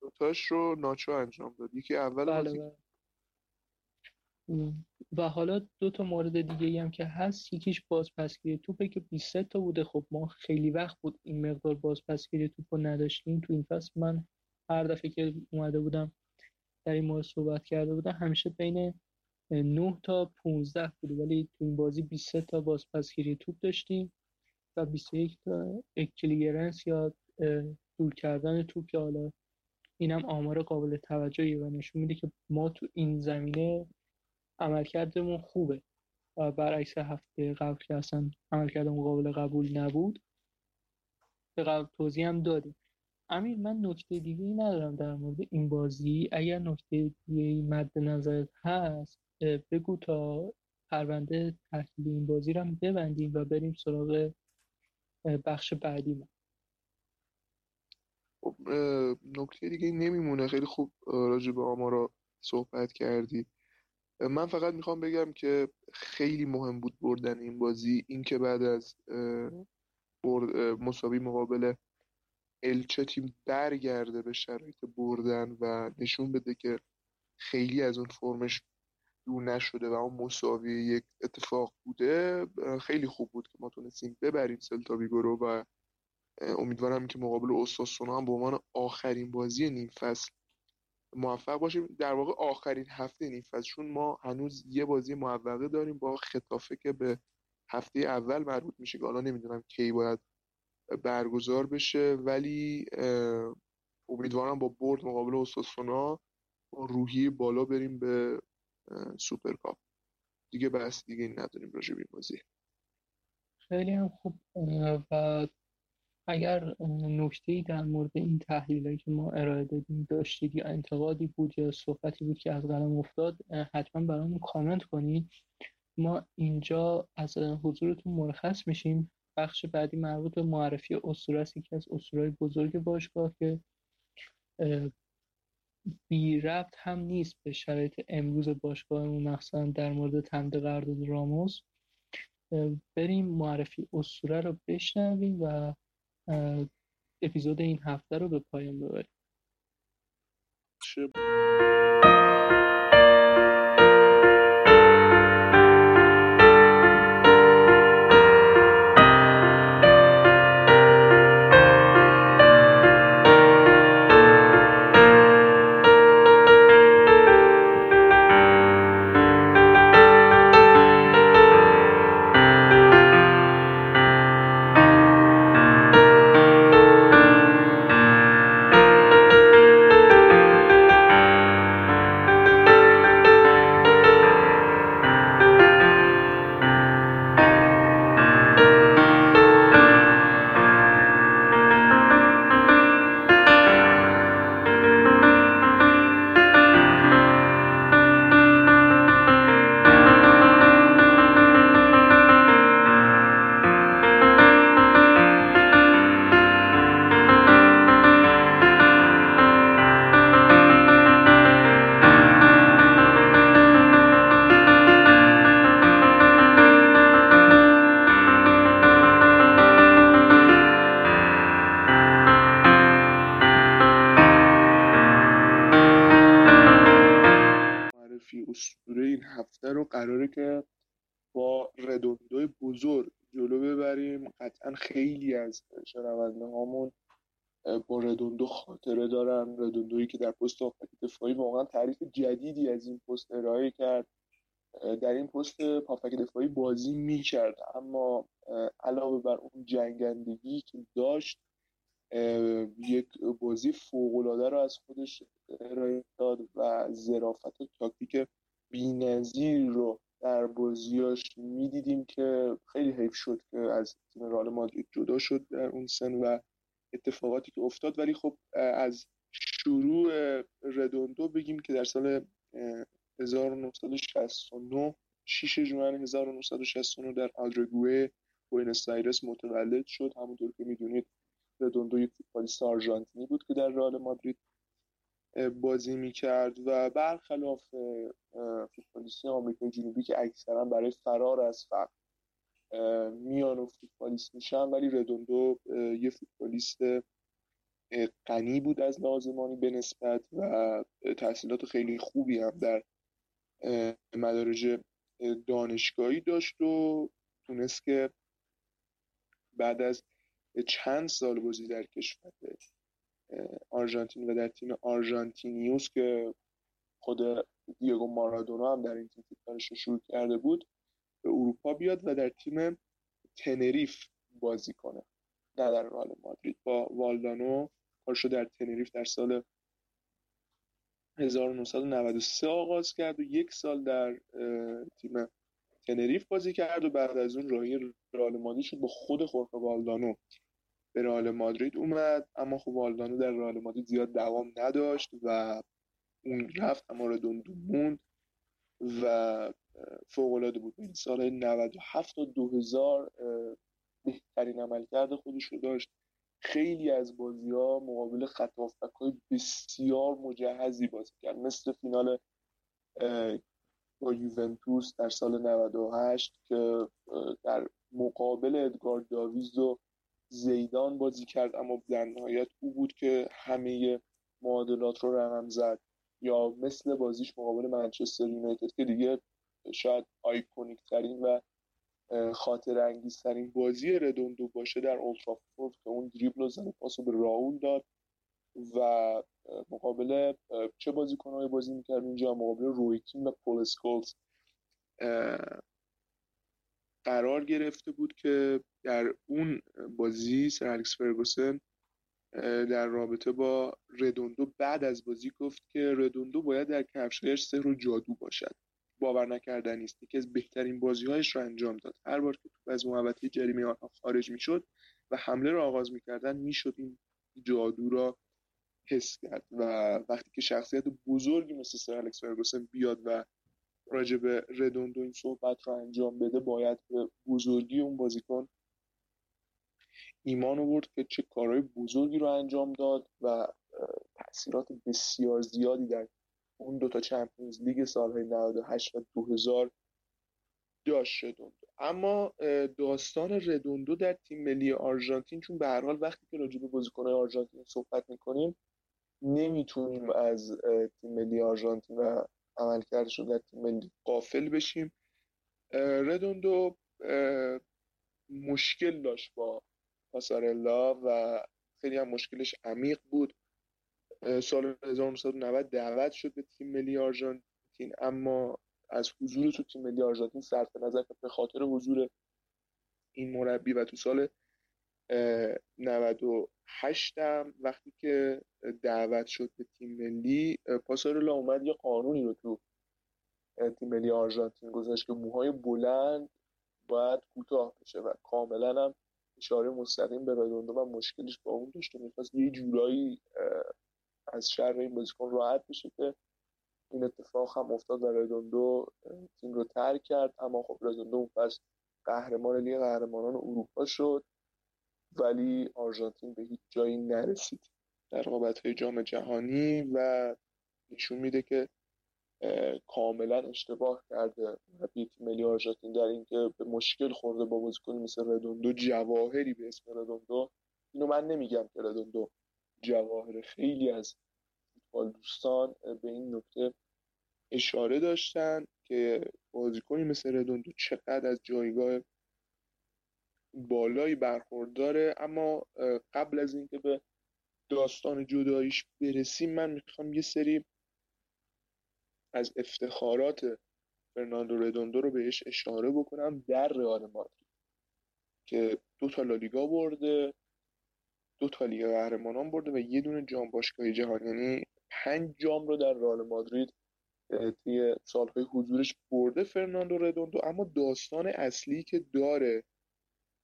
دوتاش رو ناچو انجام داد. یکی اول بله بله. و حالا دو تا مورد دیگه هم که هست یکیش بازپسگیری توپه که 23 تا بوده. خب ما خیلی وقت بود این مقدار بازپسگیری توپ رو نداشتیم. تو این فصل من هر دفعه که اومده بودم در این مورد صحبت کرده بودم همیشه بین 9 تا 15 بوده ولی تو این بازی 23 تا بازپسگیری توپ داشتیم و 21 تا اکلیرنس یا دور کردن توپ که حالا اینم آمار قابل توجهی و نشون میده که ما تو این زمینه عملکردمون خوبه و برعکس هفته قبل که اصلا عملکردمون قابل قبول نبود به قبل توضیح هم دادیم. امیر من نکته دیگه ای ندارم در مورد این بازی. اگر نکته دیگه مد نظرت هست بگو تا پرونده تحلیل این بازی رو هم ببندیم و بریم سراغ بخش بعدی ما. خب نکته دیگه نمیمونه. خیلی خوب راجع به آمارا صحبت کردی. من فقط می‌خوام بگم که خیلی مهم بود بردن این بازی. اینکه بعد از مساوی مقابل الچه تیم برگرده به شرایط بردن و نشون بده که خیلی از اون فرمش دور نشده و اون مساوی یک اتفاق بوده خیلی خوب بود که ما تونستیم ببریم سلتا رو و امیدوارم که مقابل اوساسونا هم به عنوان آخرین بازی نیم فصل موفق باشیم. در واقع آخرین هفته نیم فصل چون ما هنوز یه بازی موفقه داریم با خطافه که به هفته اول مربوط میشه که حالا نمی‌دونم کی باید برگزار بشه. ولی امیدوارم با برد مقابل اوساسونا با روحی بالا بریم به سوپرکاپ دیگه بس دیگه نداریم راجع به بازی. خیلی هم خوب. و اگر نکته در مورد این تحلیل که ما ارائه دادیم داشتید یا انتقادی بود یا صحبتی بود که از قلم افتاد حتما برامون کامنت کنید. ما اینجا از حضورتون مرخص میشیم. بخش بعدی مربوط به معرفی اسطوره است. یکی از اسطوره‌های بزرگ باشگاه که بی ربط هم نیست به شرایط امروز باشگاهمون مخصوصا در مورد تمد قرارداد راموس. بریم معرفی اسطوره رو بشنویم و اپیزود این هفته رو به پایان ببریم. شنونده هامون با ردوندو خاطره دارن ردوندویی که در پست هافبک دفاعی واقعا تعریف جدیدی از این پست ارائه کرد. در این پست هافبک دفاعی بازی می‌کرد اما علاوه بر اون جنگندگی که داشت یک بازی فوقالعاده رو از خودش ارائه داد و ظرافت و تاکتیک بینظیر رو در بازیاش می‌دیدیم که خیلی حیف شد که از تیم رئال مادرید جدا شد در اون سن و اتفاقاتی که افتاد. ولی خب از شروع ردوندو بگیم که در سال 1969 6 جوان 1969 در آدرگوه بوینس آیرس متولد شد. همونطور که می‌دونید ردوندو یک فوتبالیست آرژانتینی بود که در رئال مادرید بازی می‌کرد و برخلاف فوتبالیست آمریکای جنوبی که اکثرا برای فرار از فقر میان و فوتبالیست میشن ولی ردوندو یه فوتبالیست غنی بود از لازمانی به نسبت و تحصیلات خیلی خوبی هم در مدارج دانشگاهی داشت و تونست که بعد از چند سال بازی در کشور آرژانتین و در تیم آرژانتینیوس که خود دیگو مارادونا هم در این تیم فوتبالش رو شروع کرده بود به اروپا بیاد و در تیم تنریف بازی کنه. نه در رئال مادرید. با والدانو کارشو در تنریف در سال 1993 آغاز کرد و یک سال در تیم تنریف بازی کرد و بعد از اون راهی رئال مادرید شد با خود خورخه والدانو. به رئال مادرید اومد اما خب والدانو در رئال مادرید زیاد دوام نداشت و اون رفت اما ردوندو موند و فوق العاده بود. این سال 97 تا 2000 بهترین عملکرد خودش رو داشت. خیلی از بازی ها مقابل خط های بسیار مجهزی بازی کرد. مثل فینال با یوونتوس در سال 98 که در مقابل ادگار داویز و زیدان بازی کرد اما در نهایت او بود که همه معادلات رو رقم زد. یا مثل بازیش مقابل منچستر یونایتد که دیگه شاید آیکونیک ترین و خاطر انگیز ترین بازی ردوندو باشه در اولترافورد که اون دریبل و زن پاسو به راول داد و مقابل چه بازیکنهای بازی می‌کرد اینجا؟ مقابل رویکین و پول قرار گرفته بود که در اون بازی سر الکس فرگوسن در رابطه با ردوندو بعد از بازی گفت که ردوندو باید در کفشایش سر و جادو باشد. باور نکردنی است یکی از بهترین بازیهایش رو انجام داد. هر بار که توپ از محوطه جریمه آنها خارج می‌شد و حمله رو آغاز می‌کردن می‌شد این جادو را حس کرد و وقتی که شخصیت بزرگی مثل سر الکس فرگوسن بیاد و راجع به ردوندو این صحبت رو انجام بده باید به بزرگی اون بازیکن ایمان آورد که چه کارهای بزرگی رو انجام داد و تاثیرات بسیار زیادی در اون دوتا چمپیونز لیگ سالهای 98 و 2000 داشت ردوندو اما داستان ردوندو در تیم ملی آرژانتین چون به هر حال وقتی که راجع به بازیکن‌های آرژانتین صحبت می‌کنیم نمی‌تونیم از تیم ملی آرژانتین و عملکردش در تیم ملی قافل بشیم. ردوندو مشکل داشت با پاسارلا و خیلی هم مشکلش عمیق بود. سال 1990 دعوت شد به تیم ملی آرژانتین اما از حضور تو تیم ملی آرژانتین صرف نظر به خاطر حضور این مربی و تو سال 98 هم وقتی که دعوت شد به تیم ملی پاسارلا اومد یه قانونی رو تو تیم ملی آرژانتین گذاشت که موهای بلند باید کوتاه بشه و کاملا هم اشاره مستقیم به ردوندو و مشکلش با اون داشته می‌خواست یه جورایی از شر این بازیکن راحت بشه که این اتفاق هم افتاد و ردوندو تیم رو ترک کرد. اما خب ردوندو اون پس قهرمان لیگ قهرمانان اروپا شد. ولی آرژانتین به هیچ جایی نرسید. در رقابت های جام جهانی و نشون میده که کاملا اشتباه کرده مربی ملی آرژانتین در اینکه به مشکل خورده با بازیکنی مثل ردوندو جواهری به اسم ردوندو اینو من نمیگم که ردوندو جواهر خیلی از فوتبال دوستان به این نکته اشاره داشتن که بازیکنی مثل ردوندو چقدر از جایگاه بالایی برخورداره. اما قبل از اینکه به داستان جداییش برسیم من می‌خوام یه سری از افتخارات فرناندو ردوندو رو بهش اشاره بکنم در رئال مادرید که دو تا لالیگا برده دو تا لیگ قهرمانان برده و یه دونه جام باشگاهی جهان. یعنی پنج جام رو در رئال مادرید توی سالهای حضورش برده فرناندو ردوندو. اما داستان اصلی که داره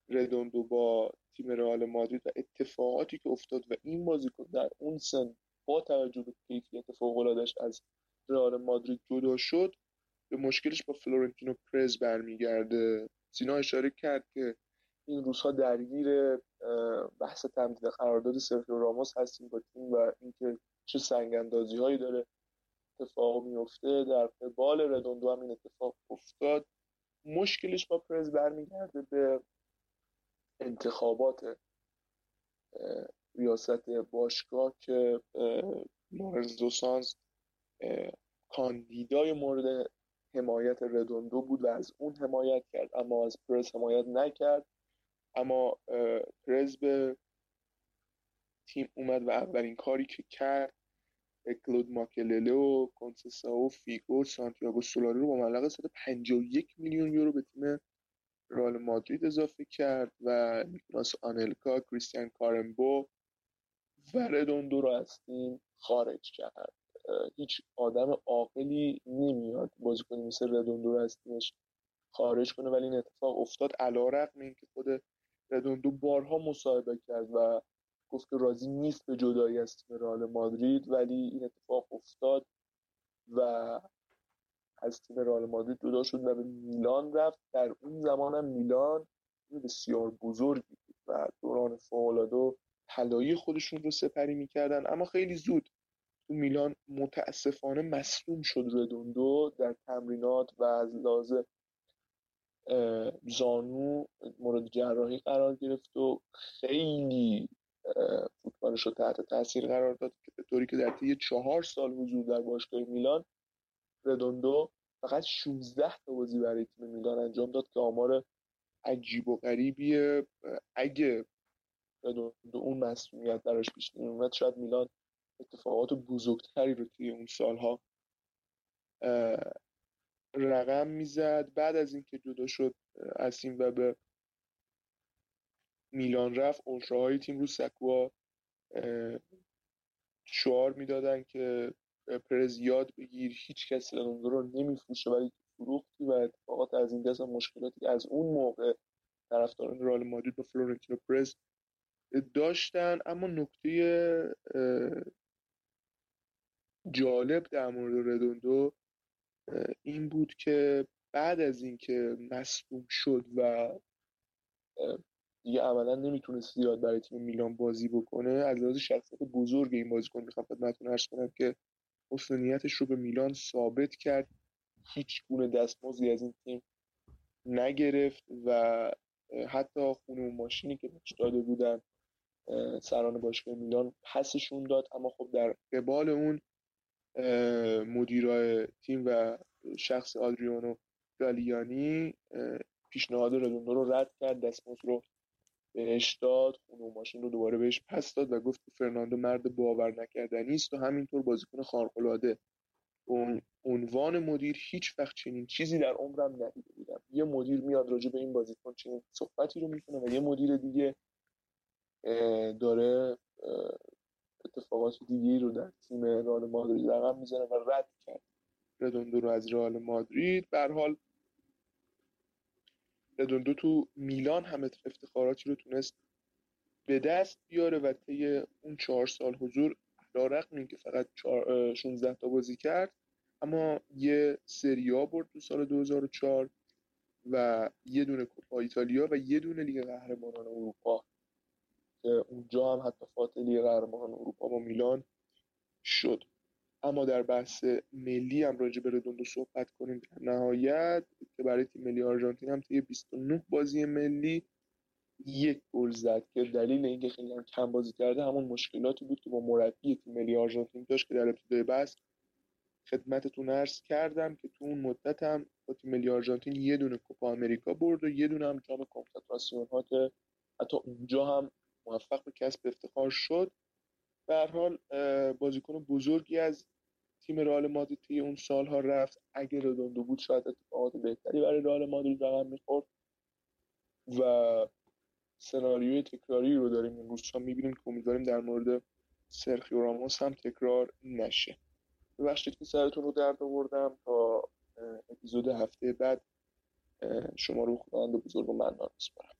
ردوندو با تیم رئال مادرید و اتفاقاتی که افتاد و این بازیکن در اون سن با توجه به کیفیت فوق‌العاده‌اش از رئال مادرید جدا شد به مشکلش با فلورنتینو پرز برمیگرده. سینا اشاره کرد که این روزها درگیر بحث تمدید قرارداد سرخیو راموس هستیم با تیم و اینکه چه سنگ اندازی هایی داره اتفاق میفته در قبال ردوندو هم این اتفاق افتاد. مشکلش با پرز برمیگرده به انتخابات ریاست باشگاه که لورنزو سانز کاندیدای مورد حمایت ردوندو بود و از اون حمایت کرد اما از پرز حمایت نکرد. اما پرز به تیم اومد و اولین کاری که کرد کلود ماکلله و کنسسا و فیگو سانتیاگو سولاری رو با مبلغ 151 میلیون یورو به تیم رئال مادرید اضافه کرد و نیکلاس آنلکا کریستیان کارمبو و ردوندو رو از تیم خارج کرد. هیچ آدم عاقلی نمیاد بازیکنی مثل ردوندو رو از تیمش خارج کنه. ولی این اتفاق افتاد. علا رقم این که خود ردوندو بارها مصاحبه کرد و گفت که راضی نیست به جدایی از تیم رئال مادرید. ولی این اتفاق افتاد و از تیم رئال مادرید جدا شد و به میلان رفت. در اون زمان هم میلان بسیار بزرگی بود و دوران فوقالعاده و طلایی خودشون رو سپری می‌کردن. اما خیلی زود میلان متاسفانه مصدوم شد ردوندو در تمرینات و از لحاظ زانو مورد جراحی قرار گرفت و خیلی فوتبالش رو تحت تاثیر قرار داد که به طوری که در طی چهار سال حضور در باشگاه میلان ردوندو فقط 16 تا بازی برای تیم میلان انجام داد که آمار عجیب و غریبیه. اگه ردوندو اون مسئولیت براش پیش نمیومد شاید میلان اتفاقات بزرگتری رو توی اون سالها رقم می‌زد. بعد از اینکه جدا شد از این و به میلان رفت اولتراهای تیم رو سکوا شعار می‌دادن که پرز یاد بگیر هیچ کس رونالدو رو نمیفروشه ولی فروختی و اتفاقات از این دست مشکلاتی از اون موقع طرفداران رئال مادرید با فلورنتینو پرز داشتن. اما نکته جالب در مورد ردوندو این بود که بعد از اینکه مصدوم شد و دیگه عملا نمی‌تونست زیاد برای تیم میلان بازی بکنه از لحاظ شخصیت بزرگ این بازیکن می‌خوام خدمتتون عرض کنم که اصولیتش رو به میلان ثابت کرد. هیچ گونه دستمزدی از این تیم نگرفت و حتی خونه و ماشینی که بهش داده بودن سران باشگاه میلان پسشون داد. اما خب در قبال اون مدیرای تیم و شخص آدریانو گالیانی پیشنهاد ردوندو رو رد کرد دستمزد رو بهش داد خونه و ماشین رو دوباره بهش پس داد و گفت که فرناندو مرد باور نکردنی است و همینطور بازیکن خارق‌العاده. اون عنوان مدیر هیچ وقت چنین چیزی در عمرم ندیده بودم. یه مدیر میاد راجع به این بازیکن چنین صحبتی رو می‌کنه و یه مدیر دیگه داره اتفاقات دیگه رو در تیم رئال مادرید رقم می‌زنه و رد کرد. ردوندو رو از رئال مادرید. به حال ردوندو تو میلان هم افتخاراتی رو تونست به دست بیاره و طی اون چهار سال حضور این که فقط 16 تا بازی کرد اما یه سریا برد تو سال 2004 و یه دونه کوپا ایتالیا و یه دونه لیگ قهرمانان اروپا. که اونجا هم حتی فاتلی قهرمانان اروپا با میلان شد. اما در بحث ملی هم راجع به ردوندو صحبت کنیم در نهایت که برای تیم ملی آرژانتین هم طی 29 بازی ملی یک گل زد که دلیل اینکه خیلی هم کم بازی کرده همون مشکلاتی بود که با مربی تیم ملی آرژانتین داشت که در ابتدای بحث خدمتتون عرض کردم که تو اون مدت هم با تیم ملی آرژانتین یه دونه کوپا آمریکا برد و یه دونه هم جام کنفدراسیون ها که حتی اونجا هم موفق به کسب افتخار شد. به هر حال بازیکن بزرگی از تیم رئال مادرید توی اون سالها رفت. اگه ردوندو بود شاید اتفاقات بهتری برای رئال مادرید رقم می‌خورد. و سناریوی تکراری رو داریم این روزها می‌بینیم که امیدواریم در مورد سرخیو راموس هم تکرار نشه. ببخشید که سرتون رو درد آوردم. تا اپیزود هفته بعد شما رو خداوند بزرگ و منان میسپارم